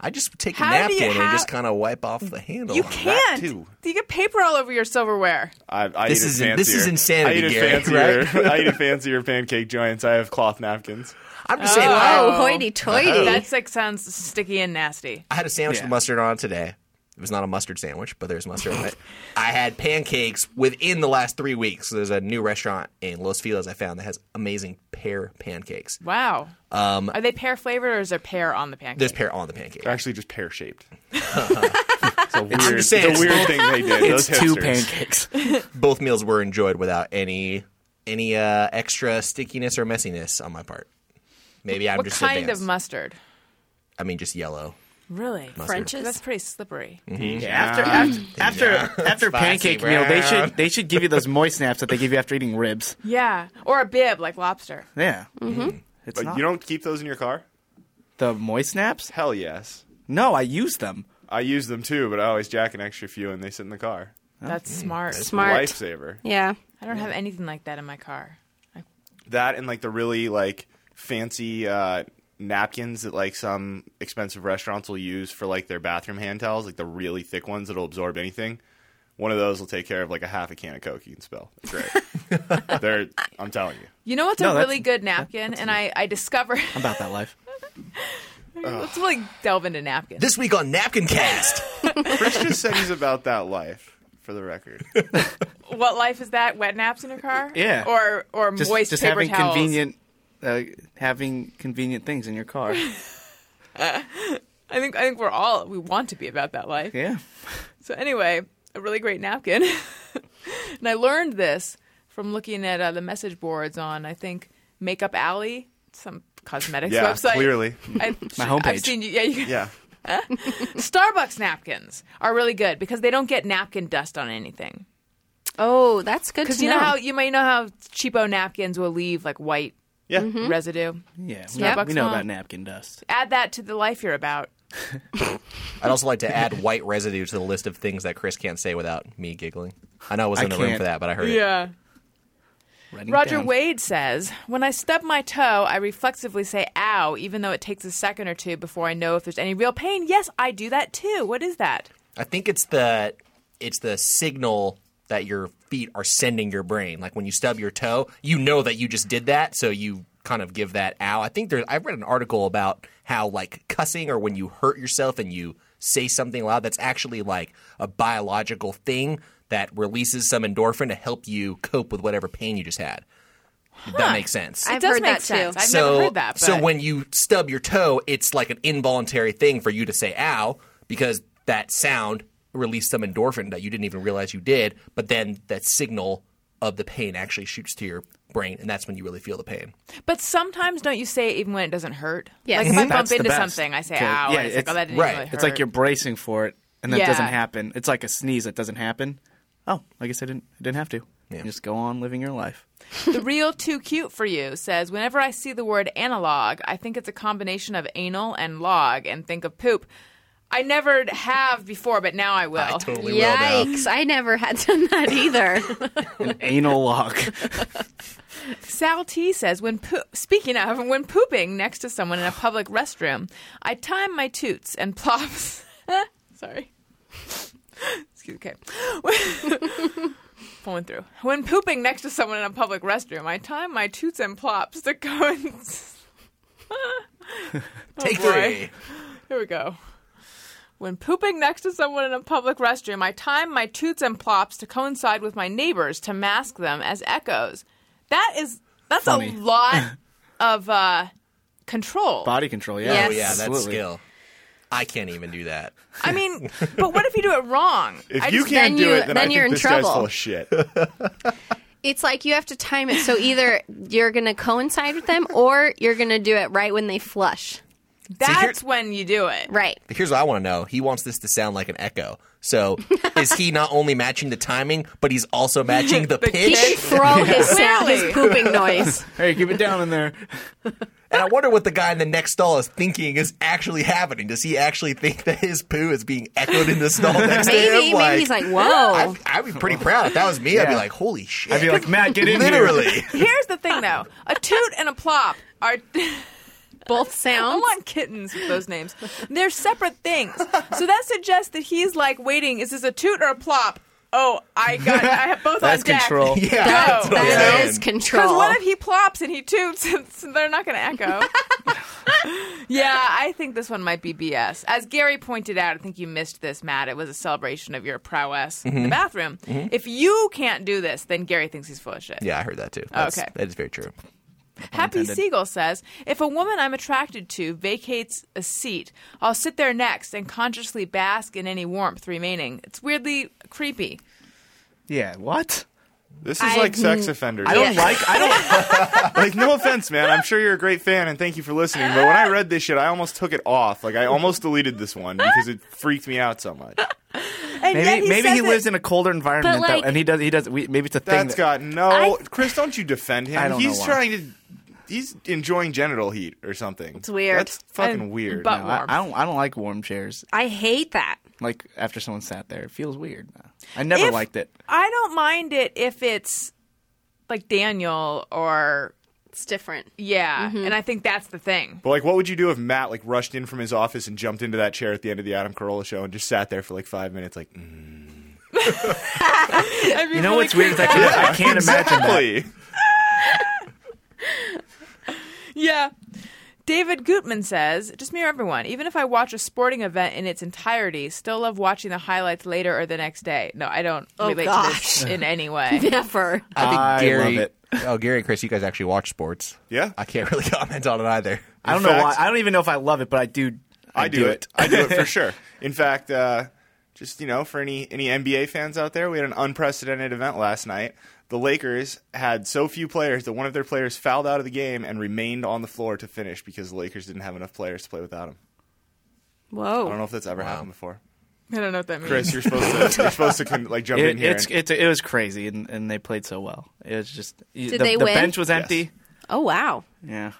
I just take a How do napkin you and have- just kind of wipe off the handle. You can't. too. You get paper all over your silverware. I, I This eat it is in- this is insanity, I eat it Gary, fancier. right? I eat it fancier pancake joints. I have cloth napkins. I'm just saying. Oh, I, hoity-toity. That like sounds sticky and nasty. I had a sandwich Yeah. with mustard on it today. It was not a mustard sandwich, but there's mustard on it. I had pancakes within the last three weeks. There's a new restaurant in Los Feliz I found that has amazing pear pancakes. Wow. Um, Are they pear flavored or is there pear on the pancake? There's pear on the pancake. They're actually just pear shaped. it's a weird, just it's a weird thing they did. It's Those two pancakes. Both meals were enjoyed without any any uh, extra stickiness or messiness on my part. Maybe I'm what just kind advanced. of mustard? I mean, just yellow. Really? French's. That's pretty slippery. Yeah, after after after, after Spicy pancake meal, they should they should give you those moist snaps that they give you after eating ribs. Yeah. Or a bib like lobster. Yeah, mm-hmm. it's But not you don't keep those in your car? the moist snaps. Hell yes. No, I use them. I use them too, but I always jack an extra few and they sit in the car. That's smart. Smart. Lifesaver. Yeah. I don't have anything like that in my car. That and like the really like fancy uh, napkins that like some expensive restaurants will use for like their bathroom hand towels, like the really thick ones that'll absorb anything. One of those will take care of like a half a can of Coke you can spill. It's great. They're, I'm telling you. You know what's No, a really good napkin? And I, I discovered. I'm about that life. let's really delve into napkins. This week on Napkin Cast. Chris just said he's about that life, for the record. what life is that? Wet naps in your car? Yeah. Or or Just moist just paper having towels. convenient uh, having convenient things in your car. I think I think we're all we want to be about that life. Yeah. So anyway, a really great napkin, and I learned this from looking at uh, the message boards on I think Makeup Alley, some cosmetics Yeah, website. clearly. I, My I've homepage. seen you. Yeah, you, Yeah. Starbucks napkins are really good because they don't get napkin dust on anything. Oh, that's good Because to you know how you might know how cheapo napkins will leave like white Yeah. Mm-hmm. residue. Yeah. We, Starbucks we know won't. about napkin dust. Add that to the life you're about. I'd also like to add white residue to the list of things that Chris can't say without me giggling. I know I was I in the room can't. for that, but I heard it. Yeah. Writing Roger down. Wade says, When I stub my toe, I reflexively say ow, even though it takes a second or two before I know if there's any real pain. Yes, I do that too. What is that? I think it's the it's the signal that your feet are sending your brain. Like when you stub your toe, you know that you just did that, so you kind of give that ow. I think there I've read an article about how like cussing or when you hurt yourself and you say something loud that's actually like a biological thing that releases some endorphin to help you cope with whatever pain you just had. If that makes sense. I've it does heard make that, too. I've so, never heard that. But so when you stub your toe, it's like an involuntary thing for you to say "ow" because that sound released some endorphin that you didn't even realize you did. But then that signal of the pain actually shoots to your brain, and that's when you really feel the pain. But sometimes don't you say it even when it doesn't hurt? Yes. Like if I Mhm. bump That's into best. something, I say Okay. ow. Yeah, and it's, like, oh, that didn't right. really hurt. It's like you're bracing for it, and that Yeah. doesn't happen. It's like a sneeze that doesn't happen. Oh, I guess I didn't. I didn't have to. Yeah. Just go on living your life. The real too cute for you says, whenever I see the word analog, I think it's a combination of anal and log and think of poop. I never have before, but now I will. I totally will now. Yikes! I never had done that either. An anal lock. Sal T says, when poo- speaking of, when pooping next to someone in a public restroom, I time my toots and plops. Sorry. Excuse me. Okay. Pulling through. When pooping next to someone in a public restroom, I time my toots and plops to coincide. Take oh, boy. three. Here we go. When pooping next to someone in a public restroom, I time my toots and plops to coincide with my neighbors to mask them as echoes. That is that's Funny. a lot of uh, control. Body control. Yeah. Yes. Oh yeah, that's Absolutely. skill. I can't even do that. I mean, but what if you do it wrong? If I you just- can't then do you- it, then, then I you're think in this guy's trouble. full of shit. It's like you have to time it so either you're going to coincide with them or you're going to do it right when they flush. That's when you do it. Right. Here's what I want to know. He wants this to sound like an echo. So is he not only matching the timing, but he's also matching the He pitch? can throw his sound, his pooping noise. Hey, keep it down in there. And I wonder what the guy in the next stall is thinking is actually happening. Does he actually think that his poo is being echoed in the stall next to Maybe, him? maybe he's like, whoa. I'd, I'd be pretty proud if that was me. I'd be like, holy shit! I'd be like, Matt, get in here. literally. Here's the thing, though: a toot and a plop are. Both sounds. I want kittens with those names. They're separate things. So that suggests that he's like waiting. Is this a toot or a plop? Oh, I got. I have both That's on deck. control. Yeah, Go. that's what I'm That saying. is Because what if he plops and he toots? And they're not going to echo. yeah, I think this one might be BS. As Gary pointed out, I think you missed this, Matt. It was a celebration of your prowess in the mm-hmm. bathroom. Mm-hmm. If you can't do this, then Gary thinks he's full of shit. Yeah, I heard that too. That's, Okay. that is very true. Happy intended. Siegel says, if a woman I'm attracted to vacates a seat, I'll sit there next and consciously bask in any warmth remaining. It's weirdly creepy. Yeah, what? This is I- like sex offenders. I don't like. I don't. like no offense, man. I'm sure you're a great fan and thank you for listening. But when I read this shit, I almost took it off. Like I almost deleted this one because it freaked me out so much. And Maybe he maybe says he it- lives in a colder environment, like- though, and he does. He does. We, maybe it's a thing. That's that- got no. I- Chris, don't you defend him? I don't he's know why. trying to. He's enjoying genital heat or something. It's weird. That's fucking And weird. butt No, I. I don't. I don't like warm chairs. I hate that. Like after someone sat there, it feels weird. I never If- liked it. I don't mind it if it's like Daniel or It's different. yeah, and I think that's the thing. But like, what would you do if Matt like rushed in from his office and jumped into that chair at the end of the Adam Carolla show and just sat there for like five minutes, like, mm. I'd You know really what's weird is I, creeped can, out. I can't imagine that. Exactly. Yeah. David Gutman says, just me or everyone. Even if I watch a sporting event in its entirety, still love watching the highlights later or the next day. No, I don't Oh, relate to this gosh. in any way. Never. I think I Gary. love it. Oh, Gary and Chris, you guys actually watch sports. Yeah. I can't really comment on it either. I don't In know why. fact- I don't even know if I love it, but I do. I, I do, it. I do it for sure. In fact, uh, just you know, for any any NBA fans out there, we had an unprecedented event last night. The Lakers had so few players that one of their players fouled out of the game and remained on the floor to finish because the Lakers didn't have enough players to play without him. Whoa! I don't know if that's ever happened before. I don't know what that means. Chris, you're supposed to you're supposed to con- like jump in It, here. it's, and- it's it was crazy, and, and they played so well. It was just Did the, they the win? bench was empty. Yes. Oh, wow. Yeah.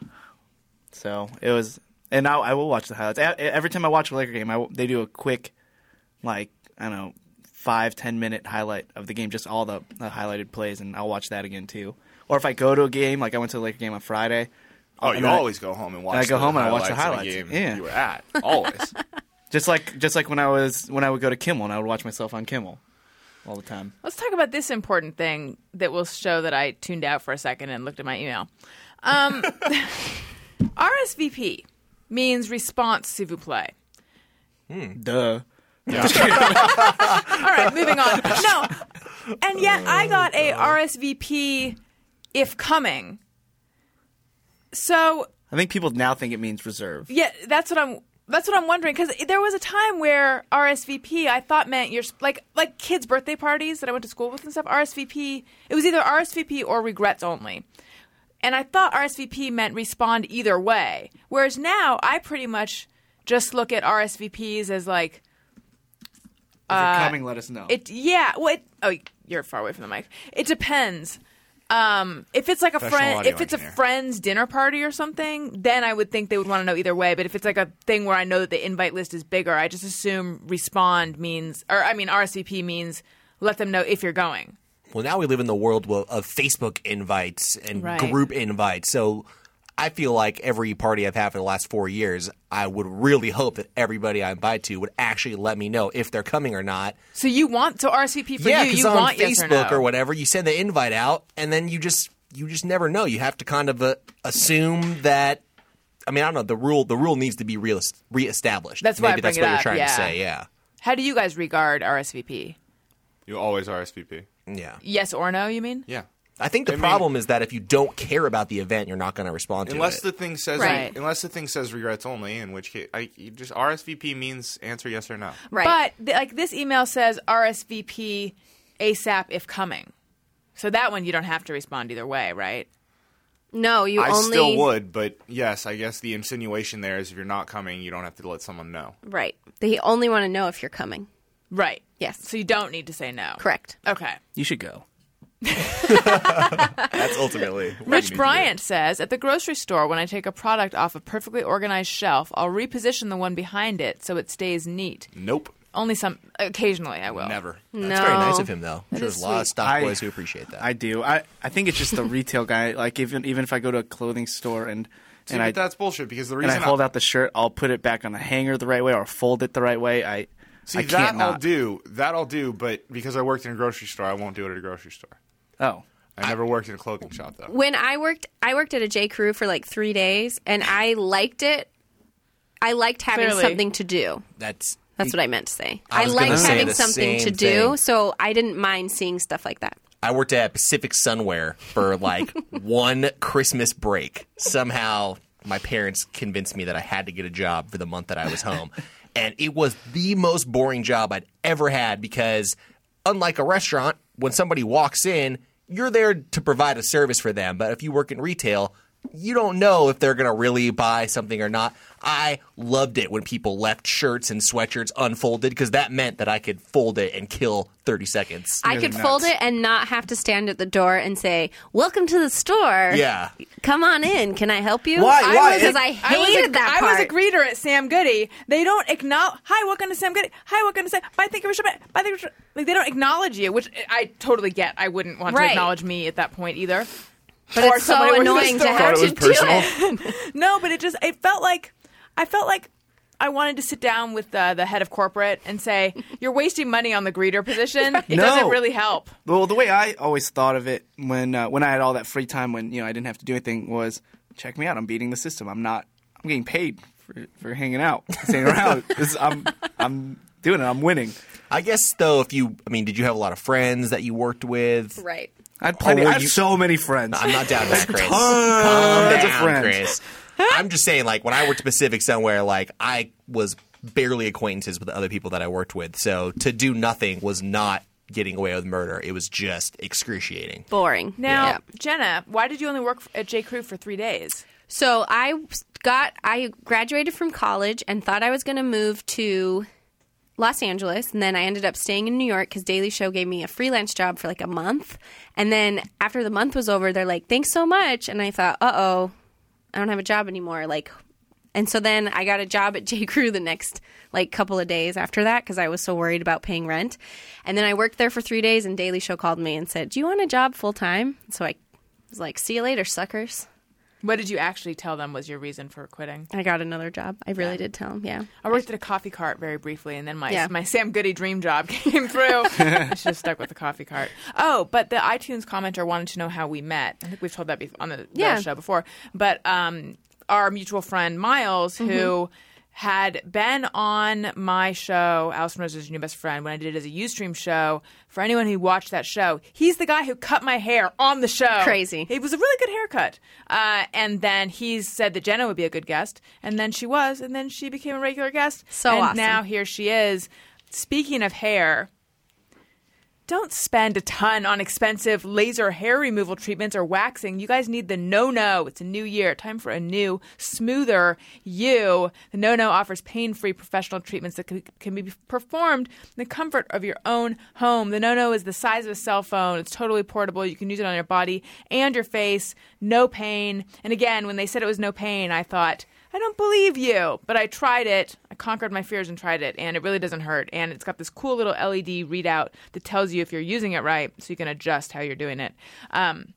So it was, and I, I will watch the highlights. Every time I watch a Laker game, I w they do a quick, like I don't know, five ten minute highlight of the game, just all the, the highlighted plays, and I'll watch that again too. Or if I go to a game, like I went to the Laker game on Friday. oh, and you I- always go home and watch. I go the home and I watch the highlights of highlights. game Yeah. you were at always. Just like just like when I was when I would go to Kimmel and I would watch myself on Kimmel all the time. Let's talk about this important thing that will show that I tuned out for a second and looked at my email. Um, RSVP means response, s'il vous plaît. Duh. All right, moving on. No, and yet I got a RSVP if coming. So I think people now think it means reserve. yeah, that's what I'm. That's what I'm wondering because there was a time where RSVP I thought meant you're like like kids' birthday parties that I went to school with and stuff. RSVP it was either RSVP or regrets only, and I thought RSVP meant respond either way. Whereas now I pretty much just look at RSVPs as like If you're coming, let us know. it. Yeah, well, it, oh, you're far away from the mic. It depends. Um, if it's like a friend, if it's a friend's dinner party or something, then I would think they would want to know either way. But if it's like a thing where I know that the invite list is bigger, I just assume respond means, or I mean RSVP means let them know if you're going. Well, now we live in the world of Facebook invites and Right. group invites. So I feel like every party I've had for the last four years, I would really hope that everybody I invite to would actually let me know if they're coming or not. So you want so RSVP for yeah, you? because You on want Facebook yes or, no. or whatever, you send the invite out, and then you just you just never know. You have to kind of uh, assume that. I mean, I don't know. The rule the rule needs to be real, reestablished. That's why I Maybe that's bring what it you're trying yeah. to say. Yeah. How do you guys regard RSVP? You always RSVP. Yeah. Yes or no? You mean? Yeah. I think the I mean- problem is that if you don't care about the event, you're not going to respond to Unless it. the thing says Right. unless the thing says regrets only, in which case I you just RSVP means answer yes or no. Right. But like this email says RSVP ASAP if coming. So that one you don't have to respond either way, right? No, you I only still would, but yes, I guess the insinuation there is if you're not coming, you don't have to let someone know. right. They only want to know if you're coming. Right. Yes. So you don't need to say no. Correct. Okay. You should go. That's ultimately what you need Rich. Bryant says At the grocery store, when I take a product off a perfectly organized shelf, I'll reposition the one behind it so it stays neat. Nope. Only some, occasionally I will. Never. No. That's very nice of him, though. I'm That sure is there's a lot of sweet. stock I- boys who appreciate that. I do. I, I think it's just the retail guy. Like even even if I go to a clothing store and See, and but I that's bullshit because the and reason I hold out the shirt, I'll put it back on the hanger the right way or fold it the right way. I See I that can't I'll not. do. That I'll do, but because I worked in a grocery store, I won't do it at a grocery store. Oh, I never worked in a clothing shop though. When I worked, I worked at a J Crew for like three days, and I liked it. I liked having Clearly. something to do. That's That's what I meant to say. I I, was gonna liked say having the something to same do, thing. so I didn't mind seeing stuff like that. I worked at Pacific Sunwear for like one Christmas break. Somehow, my parents convinced me that I had to get a job for the month that I was home. and it was the most boring job I'd ever had because, unlike a restaurant, when somebody walks in, you're there to provide a service for them. But if you work in retail, you don't know if they're going to really buy something or not. I loved it when people left shirts and sweatshirts unfolded because that meant that I could fold it and kill 30 seconds. I could fold it and not have to stand at the door and say, "Welcome to the store. Yeah. come on in. Can I help you?" Why? Why? Because I I was hated a, that I was a greeter at Sam Goody. They don't acknowledge. Hi, welcome to Sam Goody. Hi, welcome to Sam. Bye, thank you for shipping. Bye, thank you for shi-" Like they don't acknowledge you, which I totally get. I wouldn't want to acknowledge me at that point either. But or it's so working annoying to have to do it. No, but it just it felt like I felt like I wanted to sit down with uh, the head of corporate and say, "You're wasting money on the greeter position. It No. doesn't really help." Well, the way I always thought of it when uh, when I had all that free time when you know I didn't have to do anything was check me out. I'm beating the system. I'm not. I'm getting paid for for hanging out, staying around. This- I'm I'm doing it. I'm winning. I guess though, if you, I mean, did you have a lot of friends that you worked with? Right. I had plenty. were I have you- so many friends. I'm not down that, Chris. Tons Calm of friends. Chris. I'm just saying, like when I worked at Pacific Sunwear, like I was barely acquaintances with the other people that I worked with. So to do nothing was not getting away with murder. It was just excruciating. Boring. Now, Yeah. Jenna, why did you only work at J Crew for three days? So I got I graduated from college and thought I was going to move to Los Angeles, and then I ended up staying in New York because Daily Show gave me a freelance job for like a month. And then after the month was over, they're like, "Thanks so much," and I thought, "Uh oh, I don't have a job anymore." Like, and so then I got a job at J Crew the next like couple of days after that because I was so worried about paying rent. And then I worked there for three days, and Daily Show called me and said, "Do you want a job full time?" So I was like, "See you later, suckers." What did you actually tell them was your reason for quitting? I got another job. I really did tell them. Yeah. I worked at a coffee cart very briefly, and then my Yeah. my Sam Goody dream job came through. I should have stuck with the coffee cart. Oh, but the iTunes commenter wanted to know how we met. I think we've told that on the, the Yeah. show before. But um, our mutual friend Miles, Mm-hmm. who had been on my show, Alison Rosen's new best friend, when I did it as a Ustream show. For anyone who watched that show, he's the guy who cut my hair on the show. Crazy. It was a really good haircut. Uh, and then he said that Jenna would be a good guest, and then she was, and then she became a regular guest. So and awesome. now here she is. Speaking of hair, don't spend a ton on expensive laser hair removal treatments or waxing. You guys need the No No. It's a new year. Time for a new, smoother you. The No No offers pain free professional treatments that can- be performed in the comfort of your own home. The No No is the size of a cell phone. It's totally portable. You can use it on your body and your face. No pain. And again, when they said it was no pain, I thought, I don't believe you. But I tried it. I conquered my fears and tried it, and it really doesn't hurt. And it's got this cool little LED readout that tells you if you're using it right, so you can adjust how you're doing it. Um,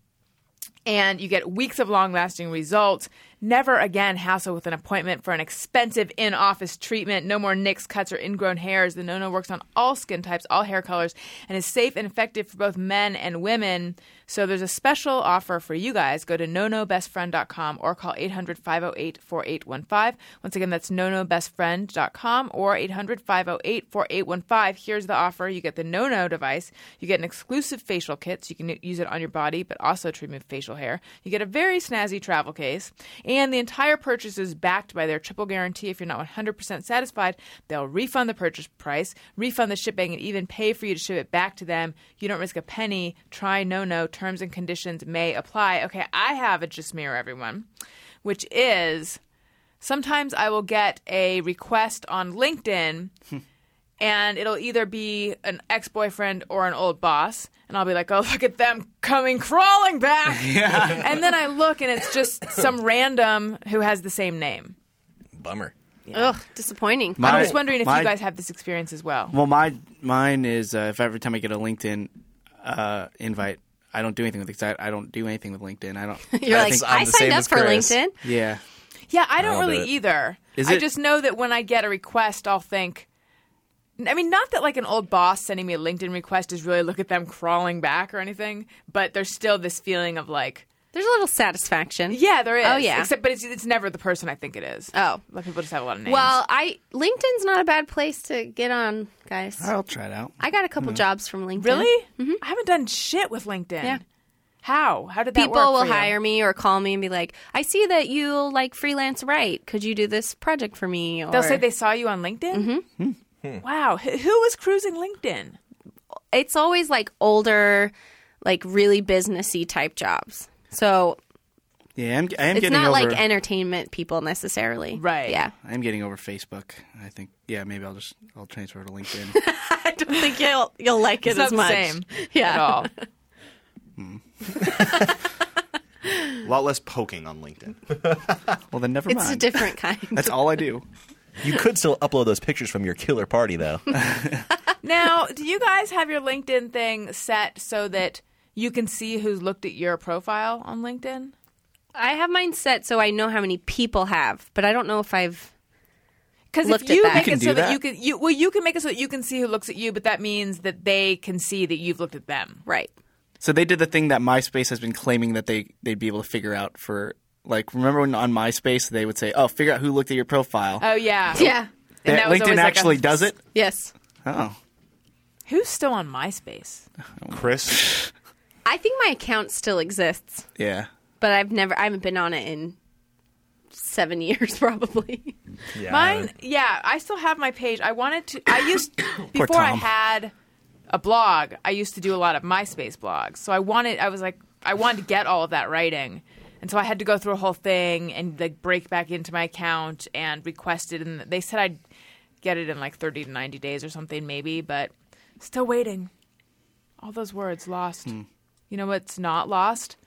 and you get weeks of long lasting results. Never again hassle with an appointment for an expensive in office treatment. No more nicks, cuts, or ingrown hairs. The No No works on all skin types, all hair colors, and is safe and effective for both men and women. So there's a special offer for you guys. Go to nonobestfriend.com or call 800 508 4815. Once again, that's nonobestfriend.com or 800 508 4815. Here's the offer you get the No No device, you get an exclusive facial kit, so you can use it on your body, but also treatment facial hair. You get a very snazzy travel case, And the entire purchase is backed by their triple guarantee. If you're not 100% satisfied, they'll refund the purchase price, refund the shipping, and even pay for you to ship it back to them. You don't risk a penny. Try no no. Terms and conditions may apply. Okay, I have a just mirror, everyone, which is sometimes I will get a request on LinkedIn and it'll either be an ex boyfriend or an old boss. And I'll be like, oh, look at them coming crawling back. and then I look and it's just some random who has the same name. Bummer. Ugh, disappointing. My- I'm just wondering if my- you guys have this experience as well. Well, my mine is uh, if every time I get a LinkedIn uh, invite, I don't do anything with it. 'cause I, I don't do anything with LinkedIn. I don't. You're I like, think I I'm the signed same up for Chris. LinkedIn. yeah. Yeah, I don't I'll do really it. either. Is I it- just know that when I get a request, I'll think. I mean, not that like an old boss sending me a LinkedIn request is really look at them crawling back or anything, but there's still this feeling of like, There's a little satisfaction. yeah, there is. Oh, yeah. Except, but it's it's never the person I think it is. Oh. Like people just have a lot of names. Well, I LinkedIn's not a bad place to get on, guys. I'll try it out. I got a couple jobs from LinkedIn. really, I haven't done shit with LinkedIn. Yeah. How? How did that People work will for you? hire me or call me and be like, "I see that you like freelance write. Could you do this project for me?" Or They'll say they saw you on LinkedIn. Mm-hmm. Hmm. Wow, Wh- who was cruising LinkedIn? it's always like older, like really businessy type jobs. So Yeah, I'm, I am it's getting not over. like entertainment people necessarily. Right. Yeah. I am getting over Facebook. I think. Yeah, maybe I'll just I'll transfer to LinkedIn. I don't think you'll you'll like it It's as much. same Yeah. at all. Hmm. A lot less poking on LinkedIn. well, then never It's mind. It's a different kind. That's all I do. You could still upload those pictures from your killer party, though. Now, do you guys have your LinkedIn thing set so that you can see who's looked at your profile on LinkedIn? I have mine set so I know how many people have, but I don't know if I've Because Looked if at you that. make You it can so do that, that? you can, you well, you can make it so that you can see who looks at you, but that means that they can see that you've looked at them. right. So they did the thing that MySpace has been claiming that they they'd be able to figure out for like remember when on MySpace they would say, "Oh, figure out who looked at your profile." Oh yeah, Yeah. And that was LinkedIn always like a- actually does it. Yes. Oh, Who's still on MySpace? Chris, I think my account still exists, yeah. but I've never I haven't been on it in 7 years probably. Yeah. Mine, yeah, I still have my page. I wanted to. I used before I had a blog. I used to do a lot of MySpace blogs. So I wanted. I was like, I wanted to get all of that writing, and so I had to go through a whole thing and like break back into my account and request it. And they said I'd get it in like thirty to ninety days or something, maybe. But still waiting. All those words lost. You know what's not lost?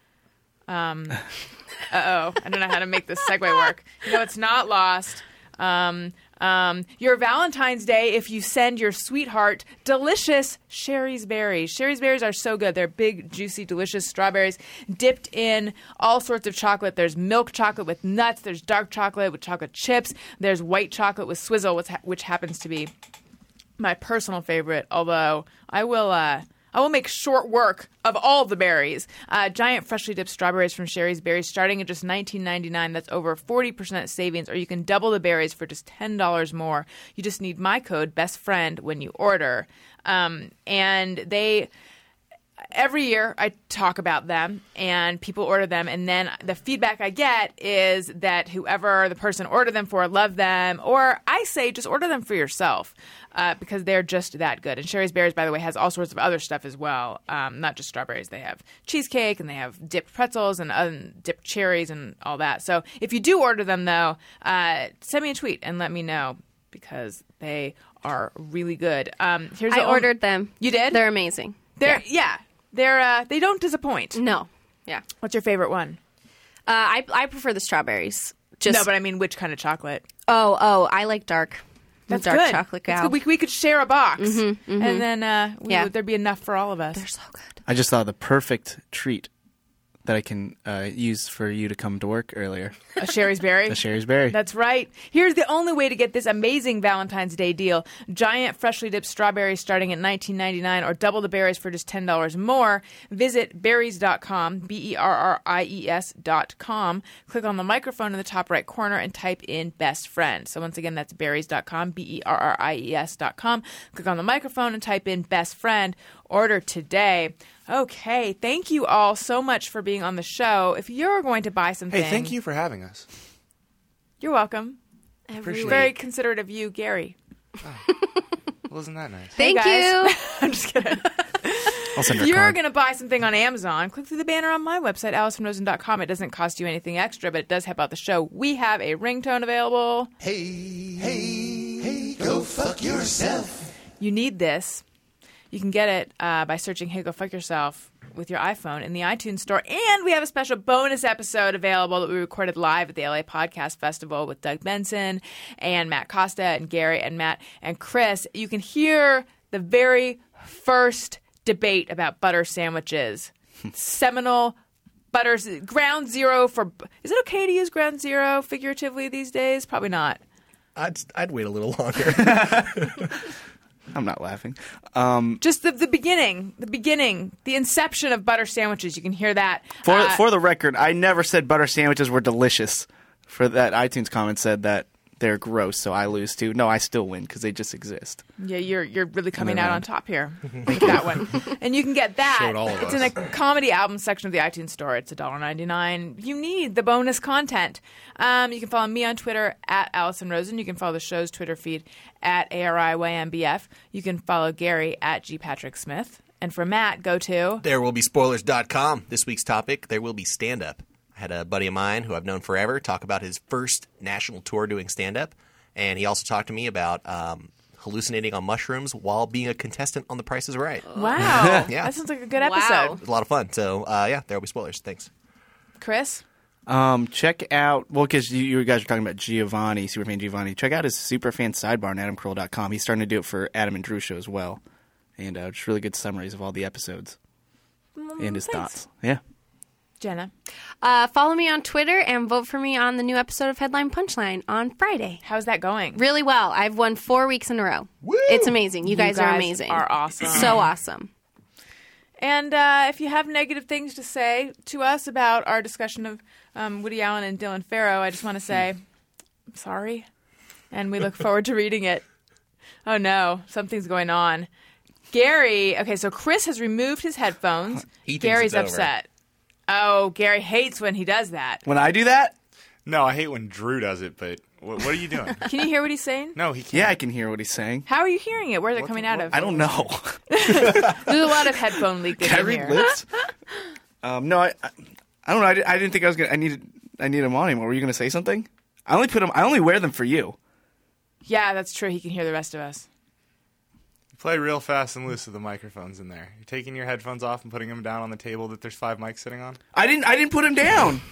Um, uh oh, I don't know how to make this segue work. You know, it's not lost. Um, um, your Valentine's Day if you send your sweetheart delicious Shari's berries. Shari's berries are so good. They're big, juicy, delicious strawberries dipped in all sorts of chocolate. There's milk chocolate with nuts. There's dark chocolate with chocolate chips. There's white chocolate with swizzle, which, ha- which happens to be my personal favorite. Although I will, uh, I will make short work of all the berries. Uh, giant freshly dipped strawberries from Shari's Berries, starting at just $19.99. That's over 40% savings, or you can double the berries for just $10 more. You just need my code Best Friend when you order, um, and they every year I talk about them and people order them and then the feedback I get is that whoever the person ordered them for loved them or I say just order them for yourself uh, because they're just that good and Shari's Berries by the way has all sorts of other stuff as well um, not just strawberries they have cheesecake and they have dipped pretzels and uh, dipped cherries and all that so if you do order them though uh, send me a tweet and let me know because they are really good um, here's I ordered them. You did? They're amazing. they're yeah. They're uh, they don't disappoint. No. Yeah. What's your favorite one? Uh, I I prefer the strawberries. Just no, but I mean which kind of chocolate? oh oh I like dark. That's dark good. chocolate That's good. We, we could share a box, and then uh, we, Yeah. would, there'd be enough for all of us. They're so good. I just thought the perfect treat that I can uh, use for you to come to work earlier. A Shari's berry. A Shari's berry. That's right. Here's the only way to get this amazing Valentine's Day deal. Giant freshly dipped strawberries starting at $19.99 or double the berries for just $10 more. Visit berries.com, B E R R I E S.com. Click on the microphone in the top right corner and type in best friend. So once again, that's berries.com, B E R R I E S.com. Click on the microphone and type in best friend order today. Okay, thank you all so much for being on the show. If you're going to buy something, Hey, thank you for having us. You're welcome. Appreciate Very it. considerate of you, Gary. Oh. Wasn't that nice? Thank Hey, you. I'm just kidding. I'll send her If a you're going to buy something on Amazon, click through the banner on my website, AlisonRosen.com. It doesn't cost you anything extra, but it does help out the show. We have a ringtone available. Hey, hey, hey, go fuck yourself. You need this. You can get it uh, by searching Hey Go Fuck Yourself with your iPhone in the iTunes store. And we have a special bonus episode available that we recorded live at the LA Podcast Festival with Doug Benson and Matt Costa and Gary and Matt and Chris. You can hear the very first debate about butter sandwiches. Seminal butter ground zero for is it okay to use ground zero figuratively these days probably not I'd I'd wait a little longer. I'm not laughing. Um, just the, the beginning the beginning the inception of butter sandwiches you can hear that for Uh, for the record, I never said butter sandwiches were delicious. For that iTunes comment said that they're gross, so I lose too. No, I still win because they just exist. yeah you're you're really coming Never out on top here Take that one and you can get that Showed all of it's us. in the comedy album section of the itunes store it's $1.99 you need the bonus content um, you can follow me on twitter at alison rosen you can follow the show's twitter feed at ariYMBF. you can follow gary at g patrick smith and for matt go to there will be This week's topic, there will be stand up. I had a buddy of mine who I've known forever talk about his first national tour doing stand up. And he also talked to me about um, hallucinating on mushrooms while being a contestant on The Price is Right. Wow Yeah. that sounds like a good Wow. episode was a lot of fun. So, uh, yeah, there will be spoilers. Thanks. chris Um, check out well because you, you guys were talking about Giovanni, Superfan Giovanni. Check out his Superfan sidebar on AdamCarolla.com. He's starting to do it for Adam and Drew show as well, and uh, just really good summaries of all the episodes and his thanks. thoughts. Yeah. Jenna Uh, follow me on Twitter and vote for me on the new episode of Headline Punchline on Friday. how's that going Really well. I've won four weeks in a row. It's amazing. You guys, are guys amazing. are awesome. So awesome. And uh, if you have negative things to say to us about our discussion of um, Woody Allen and Dylan Farrow, I just want to say, I'm sorry. And we look forward to reading it. Oh no, something's going on. Gary, okay, so Chris has removed his headphones. He Gary's it's over. upset. Oh, Gary hates when he does that. When I do that, No, I hate when Drew does it, but what, what are you doing? Can you hear what he's saying? no, he can't. yeah, I can hear what he's saying. How are you hearing it? Where's it coming out of? I don't know. There's a lot of headphone leakage Can I in read here. lips? um, no, I, I, I don't know. I, di- I didn't think I was gonna. I needed. I need them on anymore. Were you gonna say something? I only put them. I only wear them for you. Yeah, that's true. He can hear the rest of us. Play real fast and loose with the microphones in there. You're taking your headphones off and putting them down on the table that there's five mics sitting on. I didn't. I didn't put them down.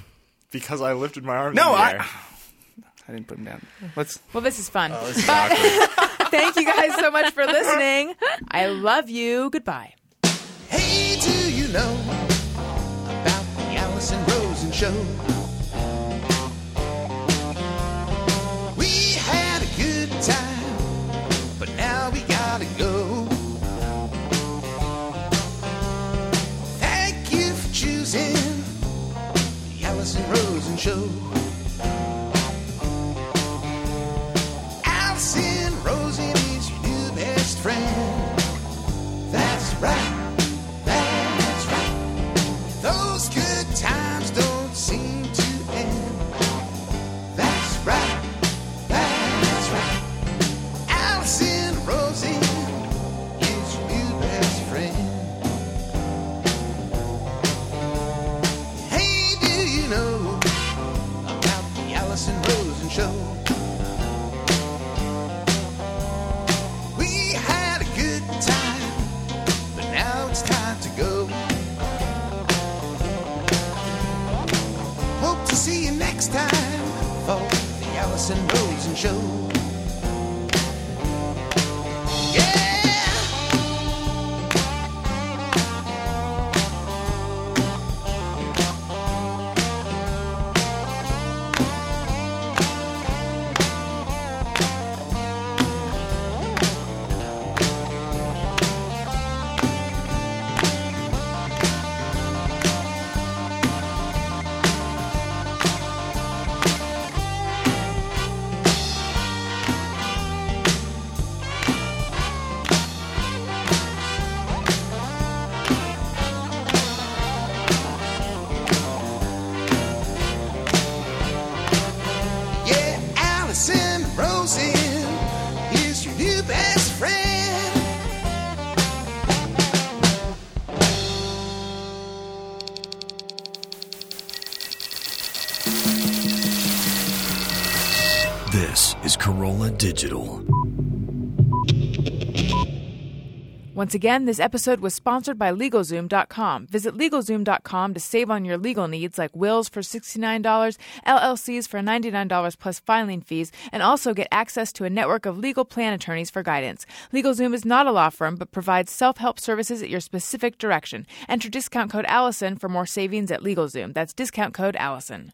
Because I lifted my arms. No, in the I. air. I didn't put them down. Let's. Well, this is fun. Oh, this is But- awkward. Thank you guys so much for listening. I love you. Goodbye. Hey, do you know about the Alison Rosen show? Show. Alison Rosen Digital. Once again, this episode was sponsored by LegalZoom.com. Visit LegalZoom.com to save on your legal needs like wills for $69, LLCs for $99 plus filing fees, and also get access to a network of legal plan attorneys for guidance. LegalZoom is not a law firm, but provides self help services at your specific direction. Enter discount code Alison for more savings at LegalZoom. That's discount code Alison.